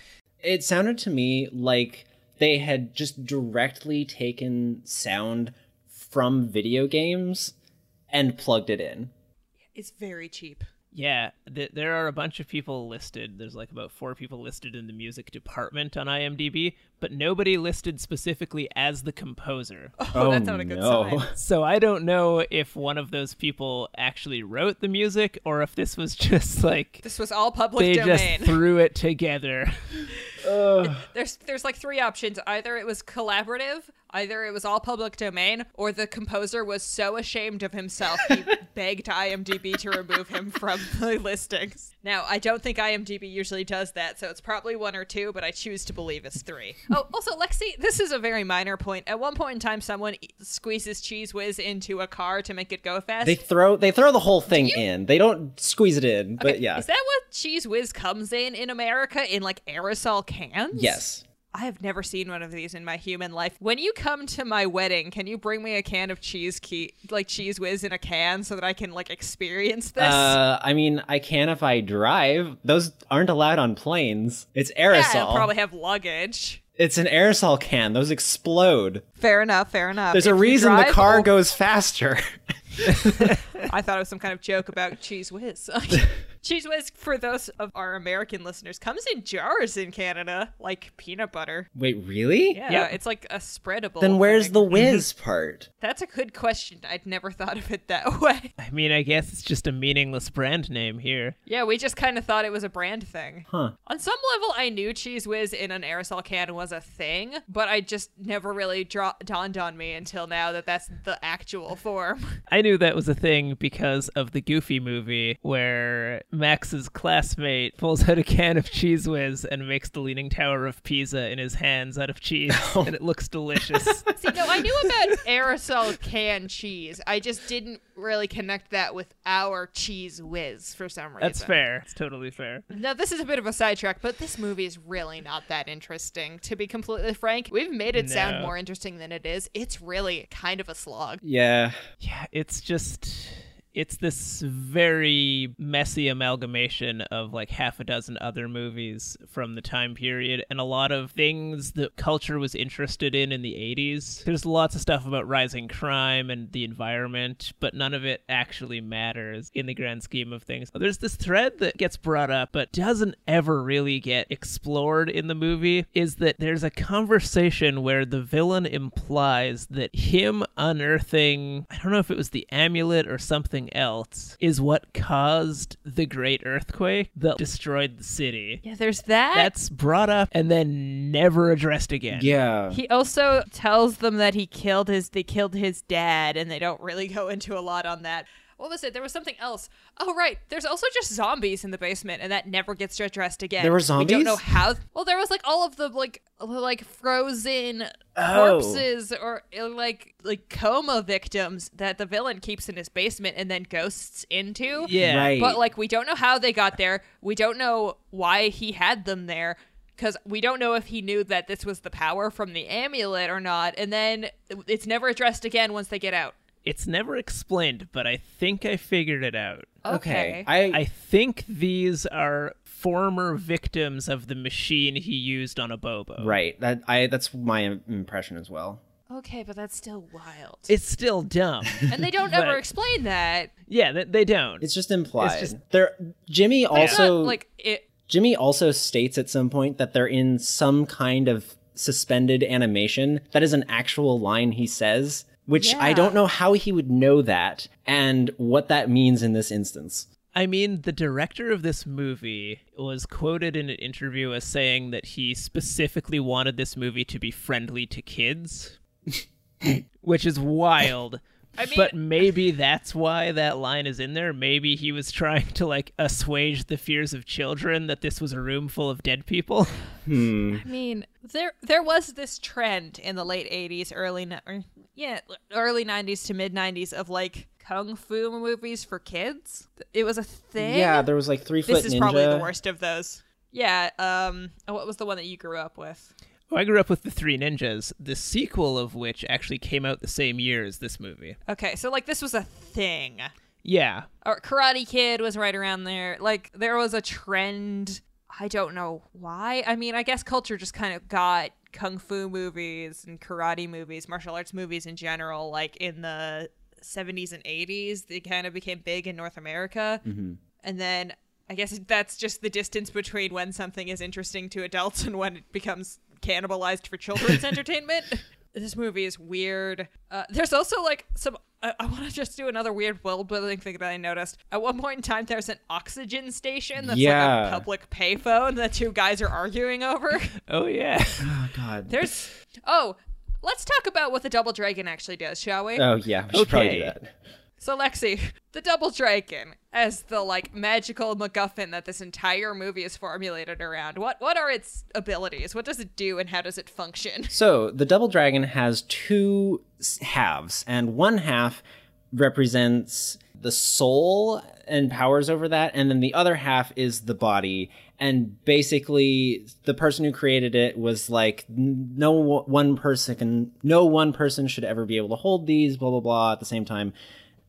It sounded to me like they had just directly taken sound from video games and plugged it in. It's very cheap. Yeah, th- there are a bunch of people listed. There's like about four people listed in the music department on IMDb, but nobody listed specifically as the composer. Oh, oh, that's not a good sign. So I don't know if one of those people actually wrote the music or if this was just like This was all public they domain. just threw it together. there's there's like three options. Either it was collaborative, either it was all public domain, or the composer was so ashamed of himself he begged IMDb to remove him from the listings. Now, I don't think IMDb usually does that, so it's probably one or two, but I choose to believe it's three. oh, also, Lexi, this is a very minor point. At one point in time, someone squeezes Cheez Whiz into a car to make it go fast. They throw they throw the whole thing in. They don't squeeze it in, but yeah. Is that what Cheez Whiz comes in in America in like aerosol cans? yes. I have never seen one of these in my human life. When you come to my wedding, can you bring me a can of cheese key, like cheez whiz in a can, so that I can like experience this? Uh, I mean, I can if I drive. Those aren't allowed on planes. It's aerosol. I'll probably have luggage. It's an aerosol can. Those explode. Fair enough. Fair enough. There's If a reason the car oh, goes faster. I thought it was some kind of joke about cheez whiz. cheez whiz, for those of our American listeners, comes in jars in Canada, like peanut butter. Wait, really? Yeah, Yep. it's like a spreadable. Then where's thing. the whiz part? That's a good question. I'd never thought of it that way. I mean, I guess it's just a meaningless brand name here. Yeah, we just kind of thought it was a brand thing. Huh. On some level, I knew Cheez Whiz in an aerosol can was a thing, but I just never really dra- dawned on me until now that that's the actual form. I knew that was a thing because of the Goofy movie where Max's classmate pulls out a can of Cheez Whiz and makes the Leaning Tower of Pisa in his hands out of cheese, and it looks delicious. See, no, I knew about aerosol can cheese. I just didn't really connect that with our Cheez Whiz for some reason. That's fair. It's totally fair. Now, this is a bit of a sidetrack, but this movie is really not that interesting. To be completely frank, we've made it sound more interesting than it is. It's really kind of a slog. Yeah. Yeah, it's just it's this very messy amalgamation of like half a dozen other movies from the time period and a lot of things that culture was interested in in the 80s. There's lots of stuff about rising crime and the environment, but none of it actually matters in the grand scheme of things. There's this thread that gets brought up but doesn't ever really get explored in the movie is that there's a conversation where the villain implies that him unearthing, I don't know if it was the amulet or something else, is what caused the great earthquake that destroyed the city. Yeah, there's that. That's brought up and then never addressed again. Yeah. He also tells them that he killed his they killed his dad and they don't really go into a lot on that. What was it? There was something else. Oh right, there's also just zombies in the basement and that never gets addressed again. There were zombies. We don't know how. Well, there was like all of the like like frozen Oh. corpses or uh, like like coma victims that the villain keeps in his basement and then ghosts into. Yeah. Right. But like we don't know how they got there. We don't know why he had them there because we don't know if he knew that this was the power from the amulet or not. And then it's never addressed again once they get out. It's never explained, but I think I figured it out. Okay. Okay. I I think these are former victims of the machine he used on Abobo. right. That I that's my impression as well. Okay, but that's still wild. It's still dumb. and they don't ever explain that. yeah, they, they don't. It's just implied. just- there Jimmy It's also not like it. Jimmy also states at some point that they're in some kind of suspended animation. That is an actual line he says, which I don't know how he would know that and what that means in this instance. I mean, the director of this movie was quoted in an interview as saying that he specifically wanted this movie to be friendly to kids, which is wild. I mean- but maybe that's why that line is in there. Maybe he was trying to like assuage the fears of children that this was a room full of dead people. I mean, there there was this trend in the late '80s, early or, yeah, early '90s to mid '90s of like kung fu movies for kids. It was a thing. Yeah, there was like three foot this is ninja. probably the worst of those. Yeah. Um. What was the one that you grew up with? Well, I grew up with the Three Ninjas, the sequel of which actually came out the same year as this movie. Okay, so like this was a thing. Yeah, Or Karate Kid was right around there. Like there was a trend. I don't know why. I mean, I guess culture just kind of got kung fu movies and karate movies, martial arts movies in general, like in the 70s and 80s. They kind of became big in North America. Mm-hmm. And then I guess that's just the distance between when something is interesting to adults and when it becomes cannibalized for children's entertainment. This movie is weird. Uh, there's also like some. I, I want to just do another weird world building thing that I noticed. At one point in time, there's an oxygen station that's like Yeah. a public payphone that two guys are arguing over. Oh yeah. Oh god. There's. Oh, let's talk about what the Double Dragon actually does, shall we? Oh yeah, we should probably do Okay. that. So Lexi, the Double Dragon, as the like magical MacGuffin that this entire movie is formulated around. What what are its abilities? What does it do, and how does it function? So the double dragon has two halves, and one half represents the soul and powers over that, and then the other half is the body. And basically, the person who created it was like, no one person can, no one person should ever be able to hold these. Blah blah blah. At the same time,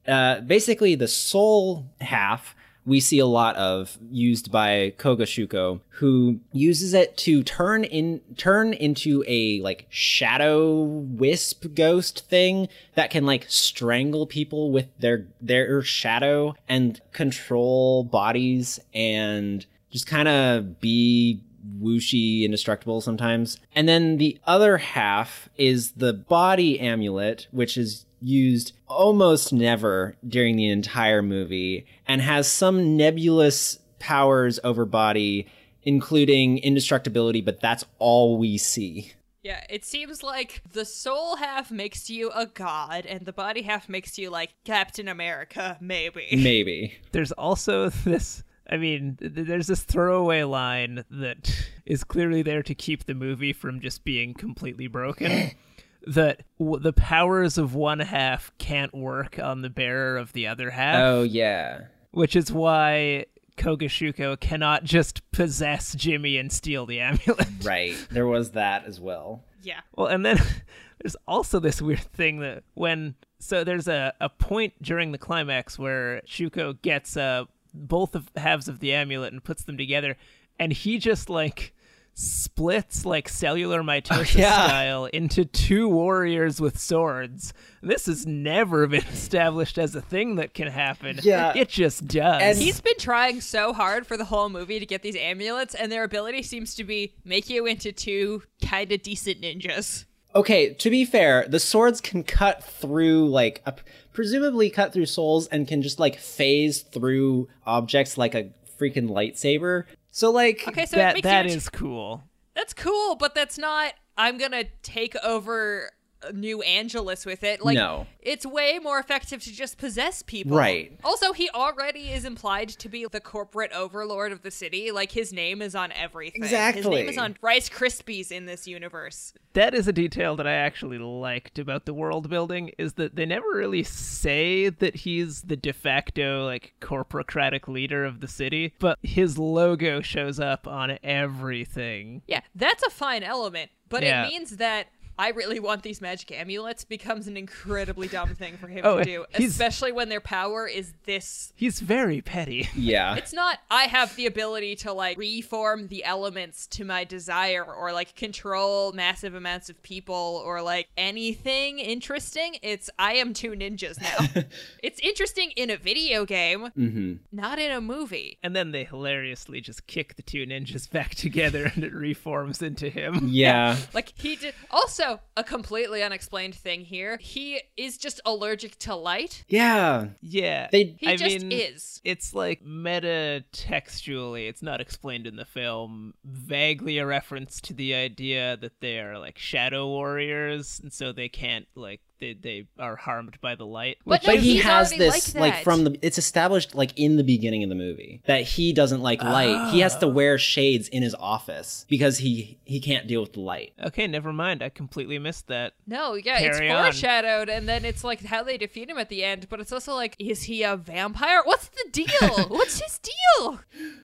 uh, basically the soul half we see a lot of used by Koga Shuko, who uses it to turn in turn into a like shadow wisp ghost thing that can like strangle people with their their shadow and control bodies and just kind of be whooshy indestructible sometimes. And then the other half is the body amulet, which is used almost never during the entire movie and has some nebulous powers over body, including indestructibility, but that's all we see. Yeah, it seems like the soul half makes you a god, and the body half makes you like Captain America, maybe. Maybe. There's also this. I mean, th- there's this throwaway line that is clearly there to keep the movie from just being completely broken. that w- the powers of one half can't work on the bearer of the other half. Oh, yeah. which is why Koga Shuko cannot just possess Jimmy and steal the amulet. Right. There was that as well. Yeah. Well, and then there's also this weird thing that when so there's a, a point during the climax where Shuko gets uh both of halves of the amulet and puts them together, and he just like splits like cellular mitosis yeah. style into two warriors with swords. This has never been established as a thing that can happen. Yeah. It just does. And- He's been trying so hard for the whole movie to get these amulets, and their ability seems to be make you into two kind of decent ninjas. Okay, to be fair, the swords can cut through like uh, presumably cut through souls and can just like phase through objects like a freaking lightsaber. So like Okay, so that that is cool. That's cool, but that's not. I'm gonna take over New Angeles with it. Like, No. it's way more effective to just possess people. Right. Also, he already is implied to be the corporate overlord of the city. Like, his name is on everything. Exactly. His name is on Rice Krispies in this universe. That is a detail that I actually liked about the world building is that they never really say that he's the de facto like corporocratic leader of the city, but his logo shows up on everything. Yeah, that's a fine element, but Yeah. it means that. I really want these magic amulets becomes an incredibly dumb thing for him Oh, to do, especially when their power is this He's very petty. yeah. It's not I have the ability to like reform the elements to my desire or like control massive amounts of people or like anything interesting. It's I am two ninjas now. it's interesting in a video game, mm-hmm. not in a movie. And then they hilariously just kick the two ninjas back together and it reforms into him. Yeah. Like he did also a completely unexplained thing here. He is just allergic to light. Yeah. Yeah. They- He I just mean, is. It's like meta textually, it's not explained in the film, vaguely a reference to the idea that they are like shadow warriors, and so they can't like they, they are harmed by the light. But which no, he has this like like, from the it's established like in the beginning of the movie that he doesn't like light he has to wear shades in his office because he he can't deal with the light Okay, never mind. I completely missed that. No, yeah, it's on. foreshadowed, and then it's like how they defeat him at the end. But it's also like, is he a vampire? What's the deal? What's his deal?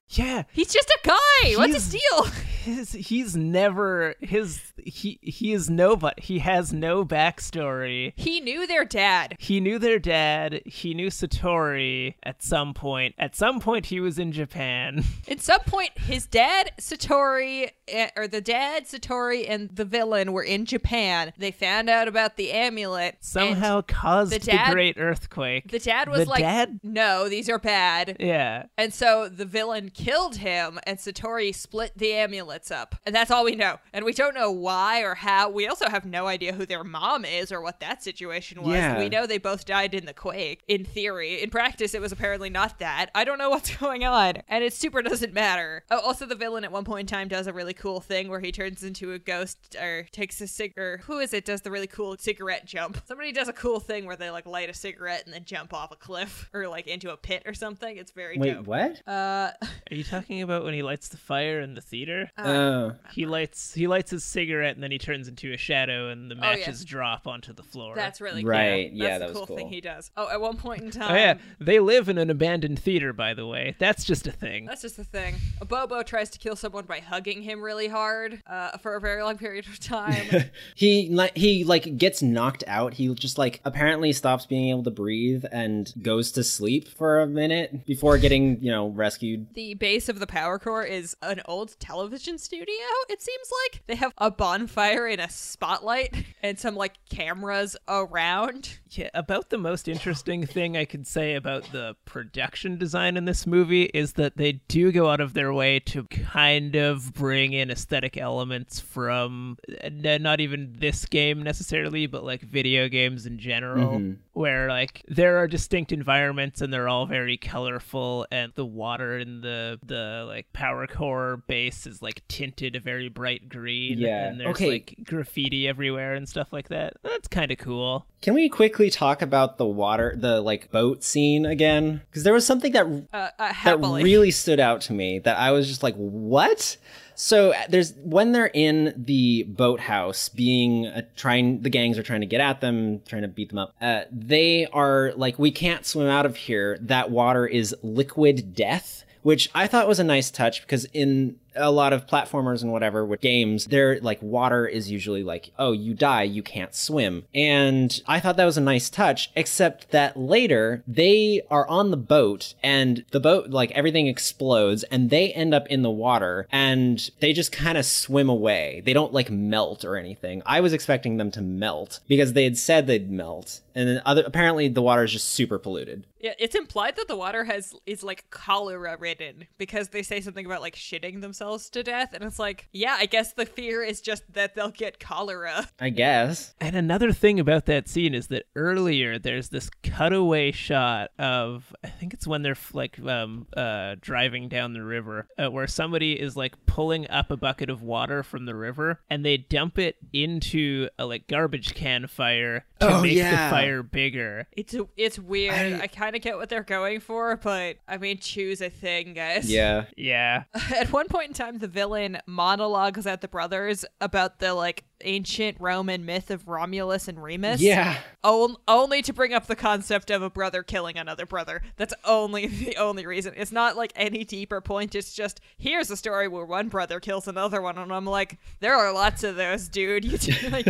Yeah, He's just a guy. What's his deal? his he's never his he he is nobody. He has no backstory. He knew their dad. He knew their dad. He knew Satori at some point. At some point, he was in Japan. At some point, his dad, Satori, Eh, or the dad, Satori, and the villain were in Japan. They found out about the amulet. Somehow caused the the, great earthquake. the dad was The like, dad? "No, these are bad." Yeah. And so the villain killed him, and Satori split the amulets up. And that's all we know. And we don't know why or how. We also have no idea who their mom is or what that situation was. Yeah. We know they both died in the quake, in theory. In practice, it was apparently not that. I don't know what's going on. And it super doesn't matter. Oh, also, the villain at one point in time does a really cool thing where he turns into a ghost or takes a cig or who is it does the really cool cigarette jump. Somebody does a cool thing where they like light a cigarette and then jump off a cliff or like into a pit or something. It's very wait dope. what Uh, Are you talking about when he lights the fire in the theater? oh He lights he lights his cigarette and then he turns into a shadow and the Oh, yeah. matches drop onto the floor. that's really cool. Right, Cool. yeah, that's that the was cool, thing he does. Oh, at one point in time. Oh yeah, they live in an abandoned theater, by the way. That's just a thing. That's just a thing. Abobo tries to kill someone by hugging him really hard uh, for a very long period of time. he li- he like gets knocked out he just like apparently stops being able to breathe and goes to sleep for a minute before getting you know rescued the base of the power core is an old television studio, it seems like. They have a bonfire in a spotlight and some like cameras around. Yeah, about the most interesting thing I could say about the production design in this movie is that they do go out of their way to kind of bring in aesthetic elements from n- not even this game necessarily, but like video games in general, where like there are distinct environments and they're all very colorful, and the water in the the like power core base is like tinted a very bright green, Yeah. and there's Okay. like graffiti everywhere and stuff like that. That's kind of cool. can we quickly talk about the water the like boat scene again because there was something that Uh, uh, that really stood out to me that I was just like, what? So uh, there's when they're in the boathouse, being uh, trying, the gangs are trying to get at them, trying to beat them up. Uh, they are like, we can't swim out of here. That water is liquid death, which I thought was a nice touch because in a lot of platformers and whatever with games, they're like water is usually like, oh, you die, you can't swim. And I thought that was a nice touch, except that later they are on the boat and the boat, like everything explodes and they end up in the water and they just kind of swim away. They don't like melt or anything. I was expecting them to melt because they had said they'd melt. And then other, apparently the water is just super polluted. Yeah, it's implied that the water has is like cholera ridden because they say something about like shitting themselves to death, and it's like, yeah, I guess the fear is just that they'll get cholera. I guess. And another thing about that scene is that earlier there's this cutaway shot of I think it's when they're like um uh driving down the river uh, where somebody is like pulling up a bucket of water from the river and they dump it into a like garbage can fire to Oh, make yeah. the fire bigger. It's a, it's weird. I- I, kind of get what they're going for, but I mean, choose a thing, guys. Yeah. Yeah. At one point in time, the villain monologues at the brothers about the like ancient Roman myth of Romulus and Remus. Yeah. On- only to bring up the concept of a brother killing another brother. That's only the only reason. It's not like any deeper point. It's just here's a story where one brother kills another one, and I'm like, there are lots of those, dude. You like,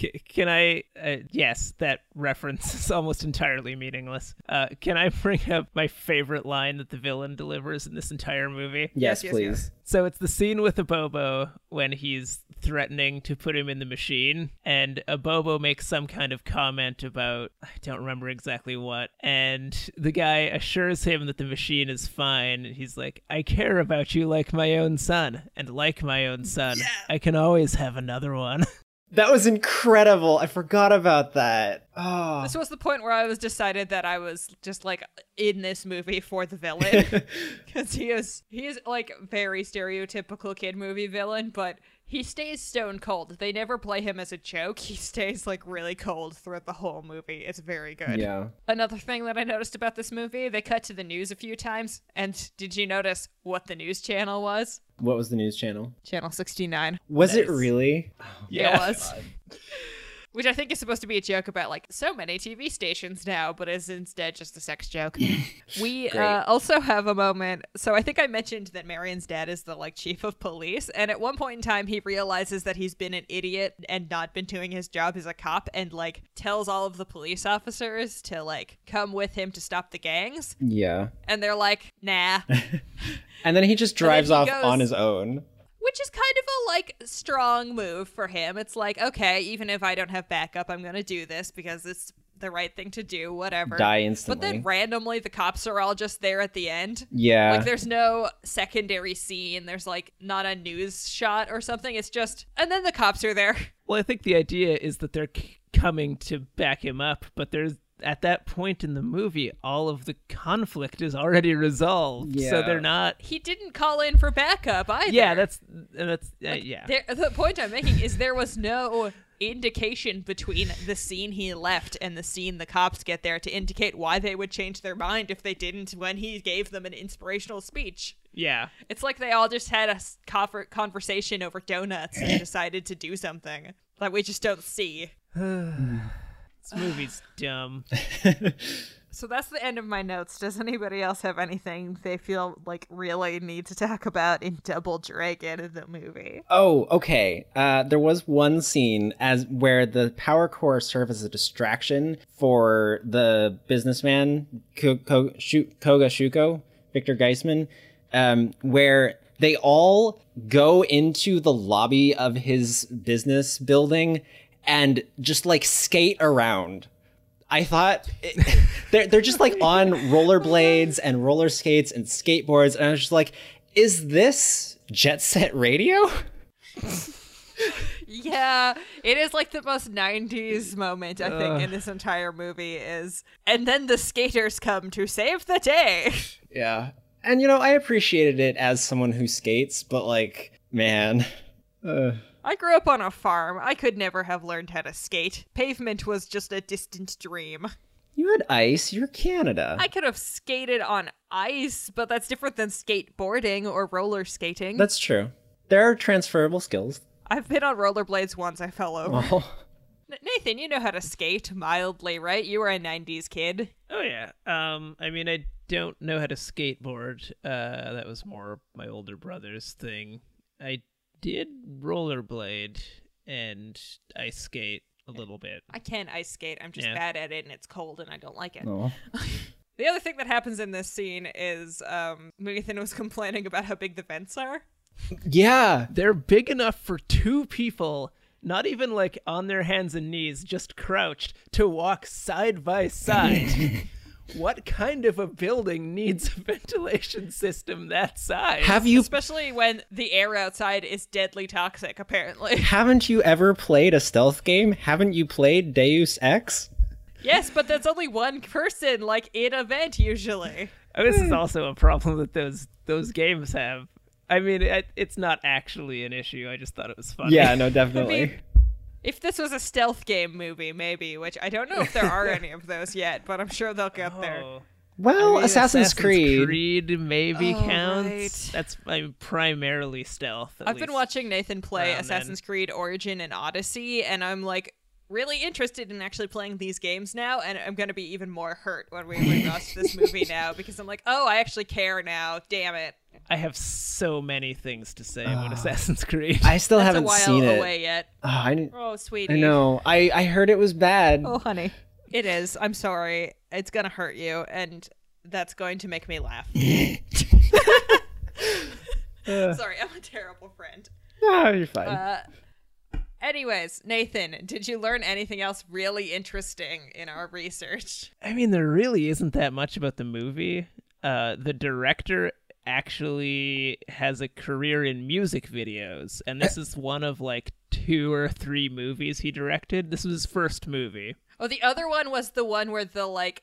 C- can I? Uh, yes, that reference is almost entirely meaningless. Uh, can I bring up my favorite line that the villain delivers in this entire movie? Yes, Yes, yes, please. yes. So it's the scene with Abobo when he's threatening to put him in the machine, and Abobo makes some kind of comment about I don't remember exactly what, and the guy assures him that the machine is fine. He's like, "I care about you like my own son, and like my own son, I can always have another one." That was incredible. I forgot about that. Oh. this was the point where I was decided that I was just like in this movie for the villain because he is he is like very stereotypical kid movie villain, but He stays stone cold. They never play him as a joke. He stays like really cold throughout the whole movie. It's very good. Yeah. Another thing that I noticed about this movie, they cut to the news a few times. And did you notice what the news channel was? What was the news channel? Channel 69. Was it really? Yeah. It oh was. Which I think is supposed to be a joke about like so many TV stations now, but is instead just a sex joke. we uh, also have a moment. So I think I mentioned that Marion's dad is the like chief of police, and at one point in time, he realizes that he's been an idiot and not been doing his job as a cop, and like tells all of the police officers to like come with him to stop the gangs, Yeah. and they're like, nah. And then he just drives he off goes- on his own. Which is kind of a like strong move for him. It's like, okay, even if I don't have backup, I'm going to do this because it's the right thing to do, whatever. Die instantly. But then randomly the cops are all just there at the end. Yeah. Like there's no secondary scene, there's like not a news shot or something. It's just and then the cops are there. Well, I think the idea is that they're c- coming to back him up, but there's at that point in the movie, all of the conflict is already resolved, so they're not. He didn't call in for backup either. Yeah, that's that's uh, yeah. There, the point I'm making is there was no indication between the scene he left and the scene the cops get there to indicate why they would change their mind if they didn't when he gave them an inspirational speech. Yeah, It's like they all just had a conversation over donuts and decided to do something that we just don't see. This movie's dumb. So that's the end of my notes. Does anybody else have anything they feel like really need to talk about in Double Dragon in the movie? Oh, okay. Uh, there was one scene as where the power core served as a distraction for the businessman Ko- Ko- Shu- Koga Shuko, Victor Geisman, um, where they all go into the lobby of his business building and just like skate around. I thought it, they're they're just like on rollerblades and roller skates and skateboards, and I was just like, is this Jet Set Radio? Yeah, it is like the most 90s moment, I think, in this entire movie is. And then the skaters come to save the day. Yeah. And you know, I appreciated it as someone who skates, but like, man. Uh, I grew up on a farm. I could never have learned how to skate. Pavement was just a distant dream. you had ice, you're Canada. I could have skated on ice, but that's different than skateboarding or roller skating. That's true. There are transferable skills. I've been on rollerblades once. I fell over. Oh. Nathan, you know how to skate mildly, right? You were a 90s kid. Oh yeah. Um, I mean, I don't know how to skateboard. Uh, that was more my older brother's thing. I did rollerblade and ice skate a little bit. I can't ice skate. I'm just Yeah. bad at it and it's cold and I don't like it. Oh. The other thing that happens in this scene is um, Nathan was complaining about how big the vents are. Yeah. They're big enough for two people, not even like on their hands and knees, just crouched, to walk side by side. what kind of a building needs a ventilation system that size? Have you Especially when the air outside is deadly toxic, apparently. haven't you ever played a stealth game? Haven't you played Deus Ex? yes, but that's only one person, like in a vent, usually. Oh, this is also a problem that those those games have. I mean, it, it's not actually an issue. I just thought it was funny. Yeah, no, definitely. If this was a stealth game movie, maybe, which I don't know if there are any of those yet, but I'm sure they'll get there. Oh. well, I mean, Assassin's, Creed. Creed maybe Oh, counts. right. That's I mean, primarily stealth. I've been watching Nathan play around Assassin's Creed Origin and Odyssey, and I'm like really interested in actually playing these games now, and I'm gonna be even more hurt when we watch this movie now because I'm like, oh, I actually care now. Damn it, I have so many things to say about Assassin's Creed. I still that's haven't while seen it. away yet. Oh, I, didn't- Oh, sweetie. I know. I, I heard it was bad. Oh, honey. It is. I'm sorry. It's gonna hurt you, and that's going to make me laugh. sorry, I'm a terrible friend. Ah, you're fine. Uh, anyways, Nathan, did you learn anything else really interesting in our research? I mean, there really isn't that much about the movie. Uh, the director actually has a career in music videos, and this is one of like two or three movies he directed. This was his first movie. Oh, the other one was the one where the like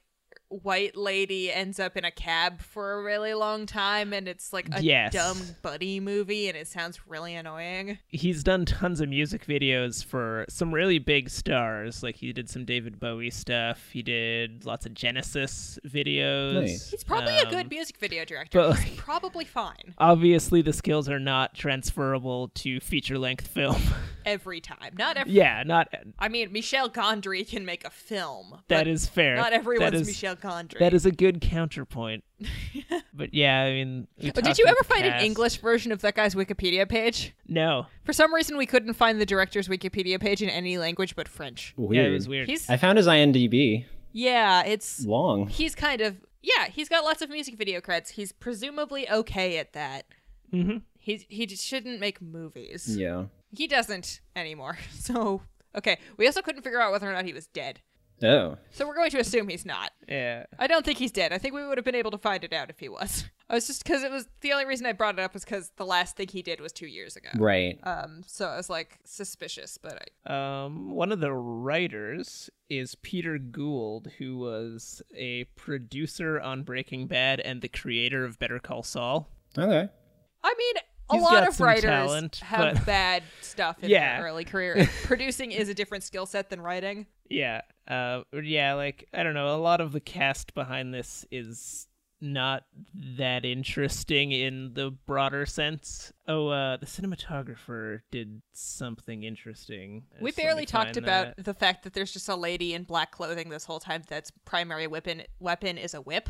white lady ends up in a cab for a really long time and it's like a Yes. dumb buddy movie and it sounds really annoying. He's done tons of music videos for some really big stars. Like he did some David Bowie stuff. He did lots of Genesis videos. Nice. He's probably a Um, good music video director. but, He's like- probably fine Obviously, the skills are not transferable to feature-length film. every time. Not every yeah, not I mean, Michel Gondry can make a film. That is fair. Not everyone's is- Michel Gondry. That is a good counterpoint. but yeah, I mean, we did you ever the find an. English version of that guy's Wikipedia page? No. For some reason, we couldn't find the director's Wikipedia page in any language but French. Weird. Yeah, it was weird. He's I found his IMDb. yeah, it's Long. he's kind of yeah, he's got lots of music video credits. He's presumably okay at that. Mhm. He's he just shouldn't make movies. Yeah. He doesn't anymore. So okay, we also couldn't figure out whether or not he was dead. Oh. So we're going to assume he's not. Yeah. I don't think he's dead. I think we would have been able to find it out if he was. I was just because it was the only reason I brought it up was because the last thing he did was two years ago. Right. Um, so I was like suspicious, but I, Um, one of the writers is Peter Gould, who was a producer on Breaking Bad and the creator of Better Call Saul. Okay. I mean, a He's lot of writers talent, have but- bad stuff in Yeah. their early career. Producing is a different skill set than writing. Yeah. Uh, yeah, like, I don't know, a lot of the cast behind this is not that interesting in the broader sense. Oh, uh, the cinematographer did something interesting. I We barely talked find about that. the fact that there's just a lady in black clothing this whole time that's primary weapon weapon is a whip.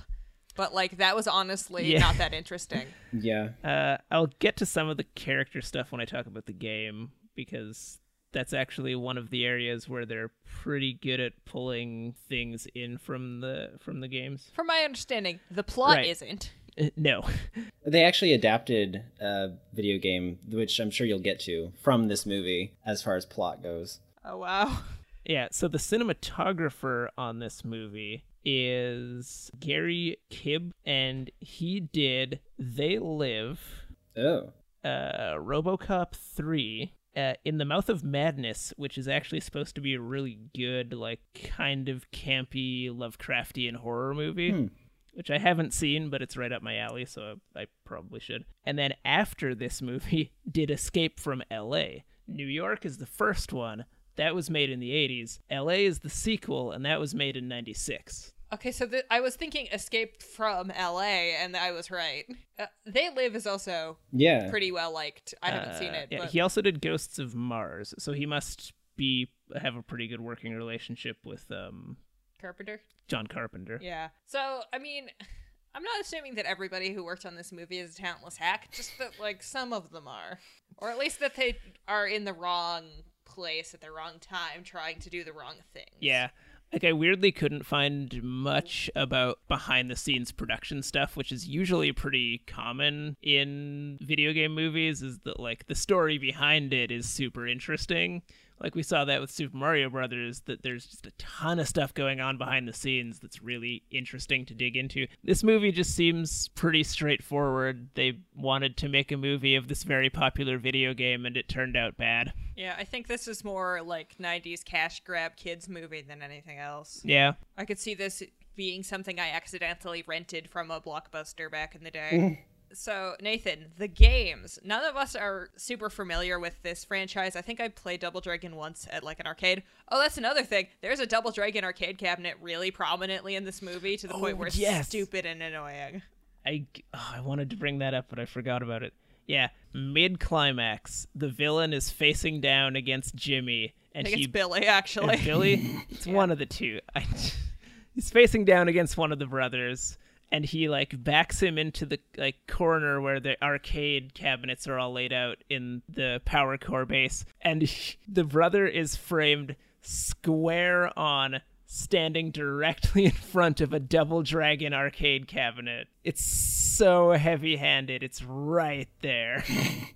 But like that was honestly Yeah. not that interesting. Yeah. Uh, I'll get to some of the character stuff when I talk about the game because that's actually one of the areas where they're pretty good at pulling things in from the from the games. From my understanding, the plot Right. isn't. Uh, no, They actually adapted a video game, which I'm sure you'll get to, from this movie as far as plot goes. Oh wow. yeah. So the cinematographer on this movie is Gary Kibbe, and he did They Live, Oh. uh, RoboCop 3, uh, In the Mouth of Madness, which is actually supposed to be a really good, like, kind of campy Lovecraftian horror movie, which I haven't seen, but it's right up my alley, so I probably should. And then after this movie, did Escape from LA. New York is the first one. That was made in the 80s. LA is the sequel, and that was made in 96. Okay, so th- I was thinking Escape from L.A. and I was right. Uh, they Live is also Yeah. pretty well liked. I haven't seen Uh, it, Yeah, but he also did Ghosts of Mars, so he must be have a pretty good working relationship with um Carpenter. John Carpenter. Yeah. So I mean, I'm not assuming that everybody who worked on this movie is a talentless hack. Just that like some of them are, or at least that they are in the wrong place at the wrong time, trying to do the wrong things. Yeah. Like I weirdly couldn't find much about behind the scenes production stuff, which is usually pretty common in video game movies is that like the story behind it is super interesting. Like we saw that with Super Mario Brothers that there's just a ton of stuff going on behind the scenes that's really interesting to dig into. This movie just seems pretty straightforward. They wanted to make a movie of this very popular video game and it turned out bad. Yeah, I think this is more like 90s cash grab kids movie than anything else. Yeah. I could see this being something I accidentally rented from a blockbuster back in the day. so, Nathan, the games. None of us are super familiar with this franchise. I think I played Double Dragon once at like an arcade. Oh, that's another thing. There's a Double Dragon arcade cabinet really prominently in this movie to the point Oh, where it's yes. stupid and annoying. I oh, I wanted to bring that up, but I forgot about it. Yeah, mid climax, the villain is facing down against Jimmy, I and think he it's Billy, actually. Billy. It's one of the two. I, he's facing down against one of the brothers, and he like backs him into the like corner where the arcade cabinets are all laid out in the power core base, and the brother is framed square on standing directly in front of a double dragon arcade cabinet. It's so heavy-handed. It's right there.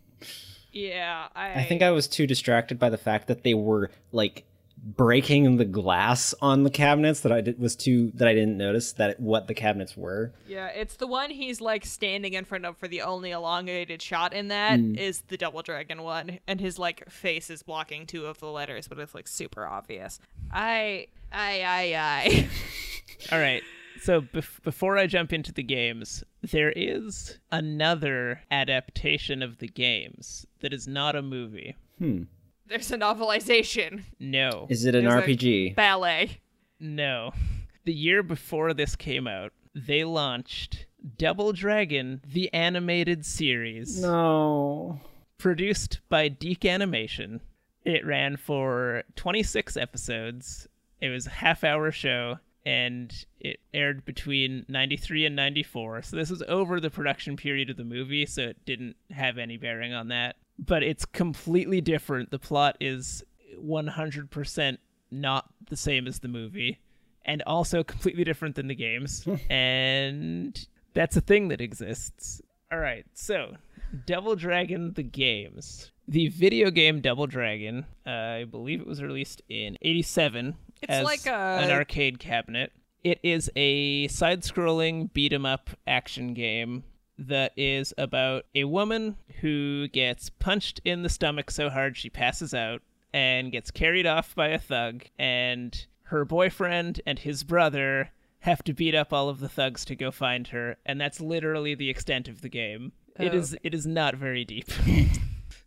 yeah, I, I think I was too distracted by the fact that they were like breaking the glass on the cabinets that I did, was too that I didn't notice that what the cabinets were. Yeah, it's the one he's like standing in front of for the only elongated shot in that mm. is the Double Dragon one, and his like face is blocking two of the letters, but it's like super obvious. I, I, I, I. All right. So bef- before I jump into the games, there is another adaptation of the games that is not a movie. Hmm. There's a novelization. No. Is it an There's a RPG? ballet. No. The year before this came out, they launched Double Dragon, the animated series, No. produced by DIC Animation. It ran for 26 episodes. It was a half hour show and it aired between 93 and 94. So this was over the production period of the movie, so it didn't have any bearing on that. But it's completely different. The plot is 100% not the same as the movie and also completely different than the games. and that's a thing that exists. All right, so Double Dragon the games. The video game Double Dragon, uh, I believe it was released in 87 It's as like a- an arcade cabinet. It is a side-scrolling beat 'em up action game that is about a woman who gets punched in the stomach so hard she passes out and gets carried off by a thug and her boyfriend and his brother have to beat up all of the thugs to go find her and that's literally the extent of the game. It Oh. is it is not very deep.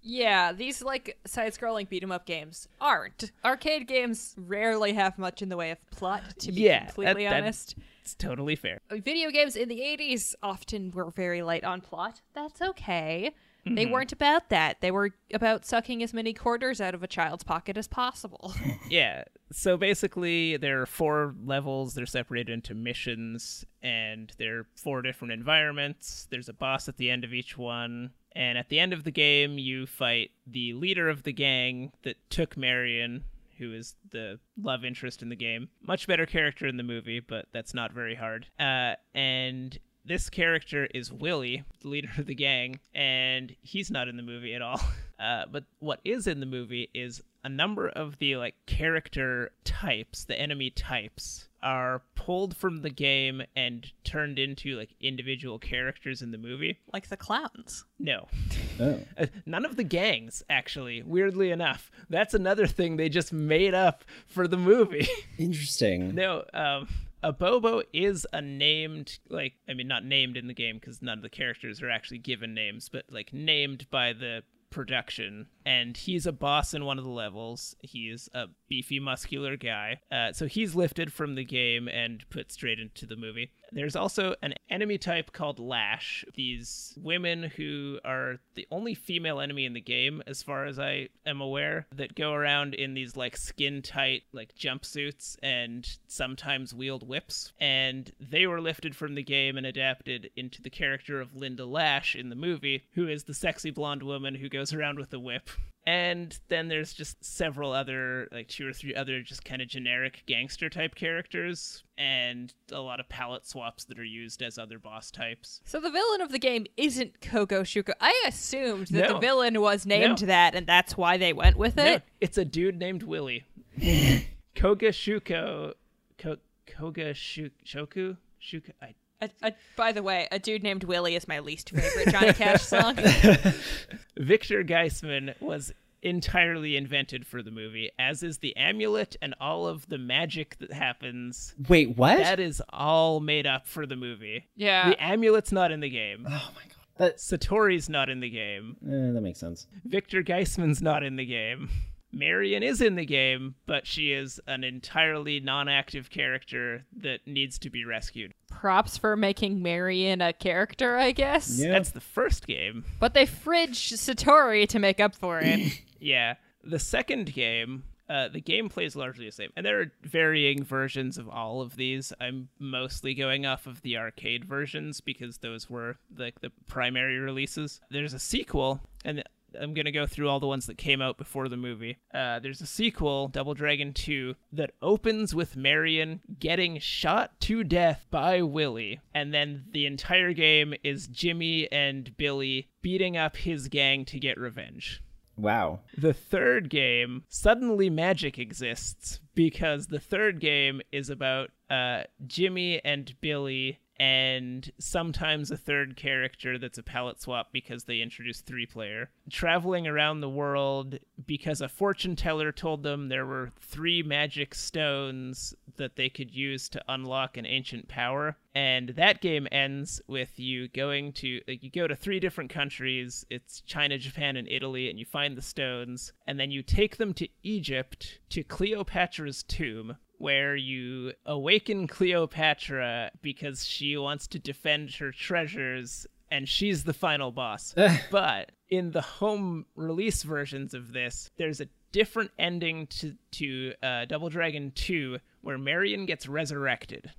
Yeah, these like side-scrolling beat 'em up games aren't. Arcade games rarely have much in the way of plot. To be yeah, completely that- that- honest, it's totally fair. video games in the 80s often were very light on plot. That's okay. Mm-hmm. They weren't about that. They were about sucking as many quarters out of a child's pocket as possible. Yeah. So basically, there are four levels. They're separated into missions, and there are four different environments. There's a boss at the end of each one. And at the end of the game, you fight the leader of the gang that took Marion, who is the love interest in the game. Much better character in the movie, but that's not very hard. Uh, and this character is Willie, the leader of the gang, and he's not in the movie at all. Uh, but what is in the movie is a number of the like character types, the enemy types, are pulled from the game and turned into like individual characters in the movie. like the clowns. No. Oh. Uh, none of the gangs, actually, weirdly enough. That's another thing they just made up for the movie. Interesting. No, um, Abobo is a named, like, I mean, not named in the game because none of the characters are actually given names, but like named by the production. And he's a boss in one of the levels. He's a beefy, muscular guy. Uh, so he's lifted from the game and put straight into the movie. There's also an enemy type called Lash. These women who are the only female enemy in the game, as far as I am aware, that go around in these like skin tight like jumpsuits and sometimes wield whips. And they were lifted from the game and adapted into the character of Linda Lash in the movie, who is the sexy blonde woman who goes around with a whip. And then there's just several other, like two or three other just kind of generic gangster type characters, and a lot of palette swaps that are used as other boss types. So the villain of the game isn't Koga Shuko. I assumed that the villain was named No. that, and that's why they went with No, it. it's a dude named Willie. Koga Shuko. Ko- Koga Shu- Shoku? Shuko? I A, a, by the way, a dude named Willie is my least favorite Johnny Cash song. Victor Geisman was entirely invented for the movie, as is the amulet and all of the magic that happens. Wait, what? That is all made up for the movie. Yeah. The amulet's not in the game. oh my god. That, Satori's not in the game. eh, that makes sense. Victor Geisman's not in the game. Marion is in the game, but she is an entirely non active character that needs to be rescued. Props for making Marion a character, I guess. Yeah. That's the first game. But they fridged Satori to make up for it. Yeah. The second game, uh, the gameplay is largely the same. And there are varying versions of all of these. I'm mostly going off of the arcade versions because those were like the primary releases. There's a sequel, and I'm going to go through all the ones that came out before the movie. Uh, there's a sequel, Double Dragon 2, that opens with Marion getting shot to death by Willie. And then the entire game is Jimmy and Billy beating up his gang to get revenge. Wow. The third game, suddenly magic exists because the third game is about uh, Jimmy and Billy and sometimes a third character that's a palette swap because they introduced three player. Traveling around the world because a fortune teller told them there were three magic stones that they could use to unlock an ancient power. And that game ends with you going to you go to three different countries. It's China, Japan, and Italy, and you find the stones, and then you take them to Egypt to Cleopatra's tomb, where you awaken Cleopatra because she wants to defend her treasures and she's the final boss. but in the home release versions of this, there's a different ending to to uh, Double Dragon 2 where Marion gets resurrected.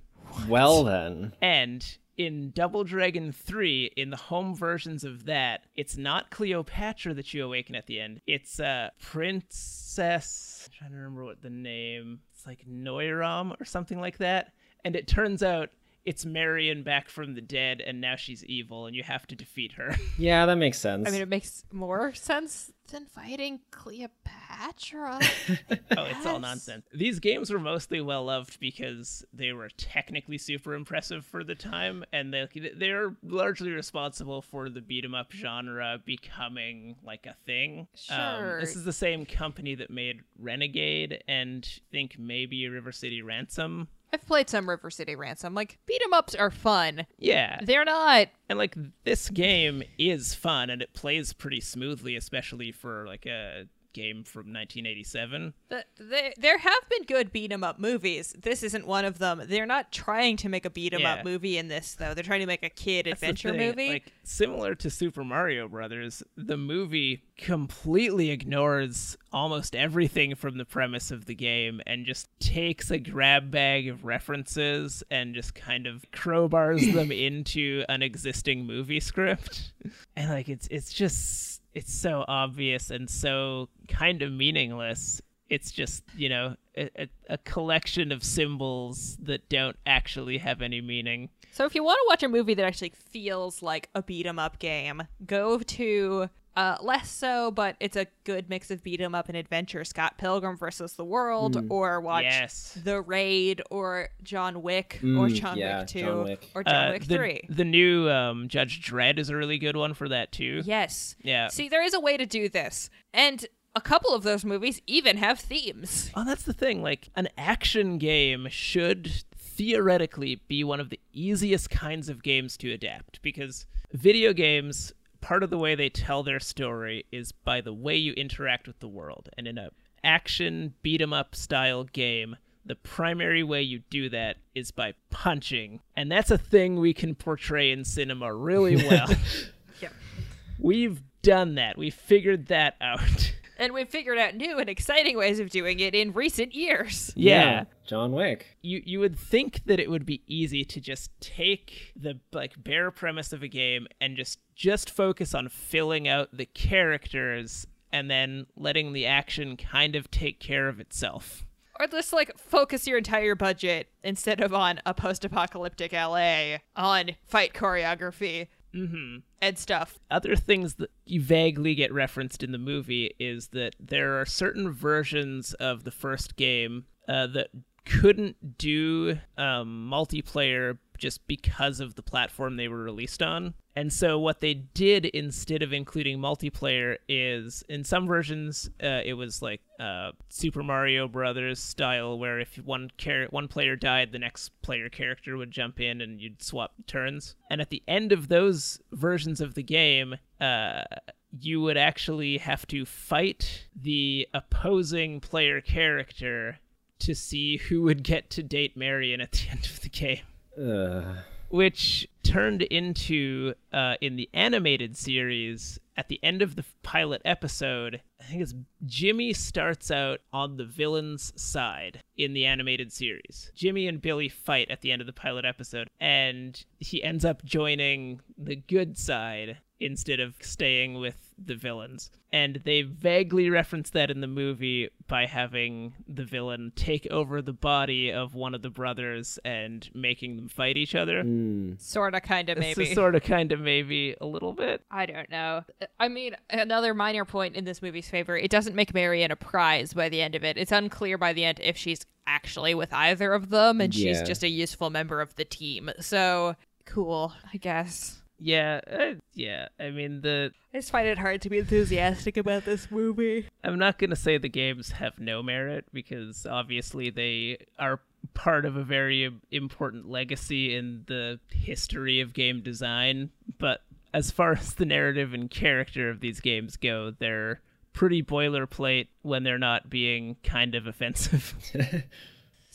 Well then. And in Double Dragon 3, in the home versions of that, it's not Cleopatra that you awaken at the end. It's uh Princess I'm trying to remember what the name. It's like Noiram or something like that. And it turns out it's Marion back from the dead and now she's evil and you have to defeat her. Yeah, that makes sense. I mean, it makes more sense than fighting Cleopatra. oh, it's all nonsense. These games were mostly well loved because they were technically super impressive for the time, and they they're largely responsible for the beat 'em up genre becoming like a thing. Um, Sure. this is the same company that made Renegade and think maybe River City Ransom. I've played some River City Ransom. Like, beat 'em ups are fun. Yeah, They're not. and like this game is fun and it plays pretty smoothly, especially for like a game from 1987. The, the, there have been good beat 'em up movies. This isn't one of them. They're not trying to make a beat 'em Yeah. up movie in this, though. They're trying to make a kid That's adventure movie. Like similar to Super Mario Brothers, the movie completely ignores almost everything from the premise of the game and just takes a grab bag of references and just kind of crowbars them into an existing movie script. And like it's it's just it's so obvious and so kind of meaningless. It's just, you know, a, a, collection of symbols that don't actually have any meaning. So if you want to watch a movie that actually feels like a beat 'em up game, go to uh, less so, but it's a good mix of beat 'em up and adventure. Scott Pilgrim versus the World, or watch Yes. The Raid, or John Wick, or Mm, John yeah, Wick Two, John Wick. or John Uh, Wick the, Three. The new um, Judge Dredd is a really good one for that too. Yes. Yeah. See, there is a way to do this, and a couple of those movies even have themes. Oh, that's the thing. Like an action game should theoretically be one of the easiest kinds of games to adapt because video games part of the way they tell their story is by the way you interact with the world. And in a action beat 'em up style game, the primary way you do that is by punching. And that's a thing we can portray in cinema really well. Yep. We've done that. We figured that out. And we've figured out new and exciting ways of doing it in recent years. yeah. John Wick. you you would think that it would be easy to just take the like bare premise of a game and just just focus on filling out the characters and then letting the action kind of take care of itself. Or just like focus your entire budget instead of on a post apocalyptic LA on fight choreography and stuff. Other things that you vaguely get referenced in the movie is that there are certain versions of the first game uh, that couldn't do um, multiplayer just because of the platform they were released on. And so what they did instead of including multiplayer is in some versions uh, it was like uh, Super Mario Brothers style where if one char- one player died the next player character would jump in and you'd swap turns. And at the end of those versions of the game uh, you would actually have to fight the opposing player character to see who would get to date Marion at the end of the game. Which turned into uh, in the animated series at the end of the pilot episode i think it's jimmy starts out on the villain's side in the animated series. Jimmy and billy fight at the end of the pilot episode and he ends up joining the good side instead of staying with the villains and they vaguely reference that in the movie by having the villain take over the body of one of the brothers and making them fight each other hmm. Sorta, kinda, maybe. sort of, kind of, maybe a little bit. I don't know. I mean, another minor point in this movie's favor it doesn't make Marion a prize by the end of it. It's unclear by the end if she's actually with either of them and she's just a useful member of the team. So cool, I guess. Yeah, uh, yeah. I mean, the I just find it hard to be enthusiastic about this movie. I'm not going to say the games have no merit because obviously they are part of a very important legacy in the history of game design. But as far as the narrative and character of these games go, they're pretty boilerplate when they're not being kind of offensive.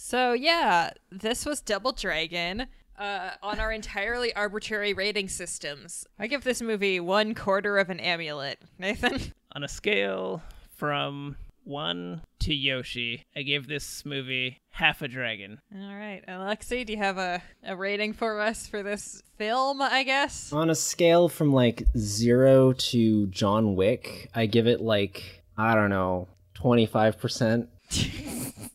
So yeah, this was Double Dragon. Uh, on our entirely arbitrary rating systems, I give this movie one quarter of an amulet. Nathan, On a scale from 1 to Yoshi, I gave this movie half a dragon. all right, Alexi, do you have a, a rating for us for this film? I guess. On a scale from like zero to John Wick, I give it like, I don't know, 25%.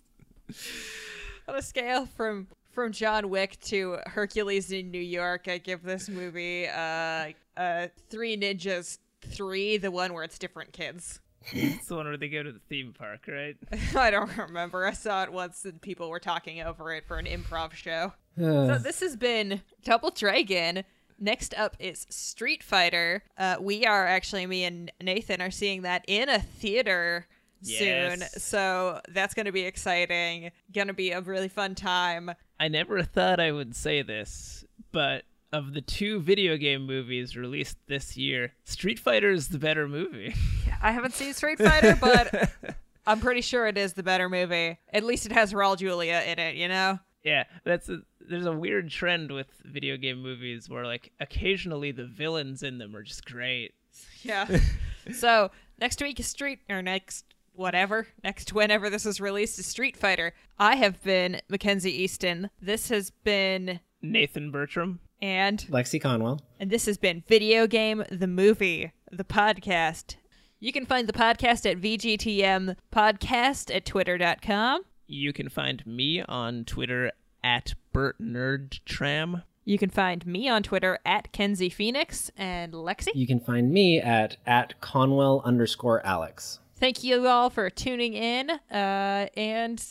On a scale from from John Wick to Hercules in New York, I give this movie uh uh Three Ninjas Three, the one where it's different kids. It's the one where they go to the theme park, right? I don't remember. I saw it once and people were talking over it for an improv show. so this has been Double Dragon. Next up is Street Fighter. Uh, we are actually, me and Nathan are seeing that in a theater soon. So that's going to be exciting. Going to be a really fun time. I never thought I would say this, but of the two video game movies released this year, Street Fighter is the better movie. I haven't seen Street Fighter, but I'm pretty sure it is the better movie. At least it has Raul Julia in it, you know? yeah, that's a, there's a weird trend with video game movies where like occasionally the villains in them are just great. Yeah. so next week is Street or next whatever next whenever this is released is Street Fighter. I have been Mackenzie Easton. This has been Nathan Bertram. and Lexi Conwell. and this has been Video Game the Movie the podcast. You can find the podcast at VGTM podcast at twitter.com. You can find me on Twitter at Bert Nerdtram. You can find me on Twitter at Kenzie Phoenix and Lexi. You can find me at at Conwell underscore Alex. Thank you all for tuning in. Uh, and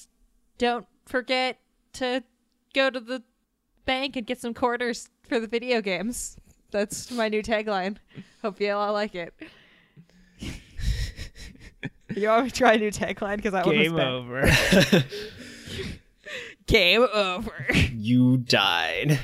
don't forget to go to the bank and get some quarters for the video games. That's my new tagline. Hope you all like it. you want me to try a new tagline? Because I Game want to over. Game over. You died.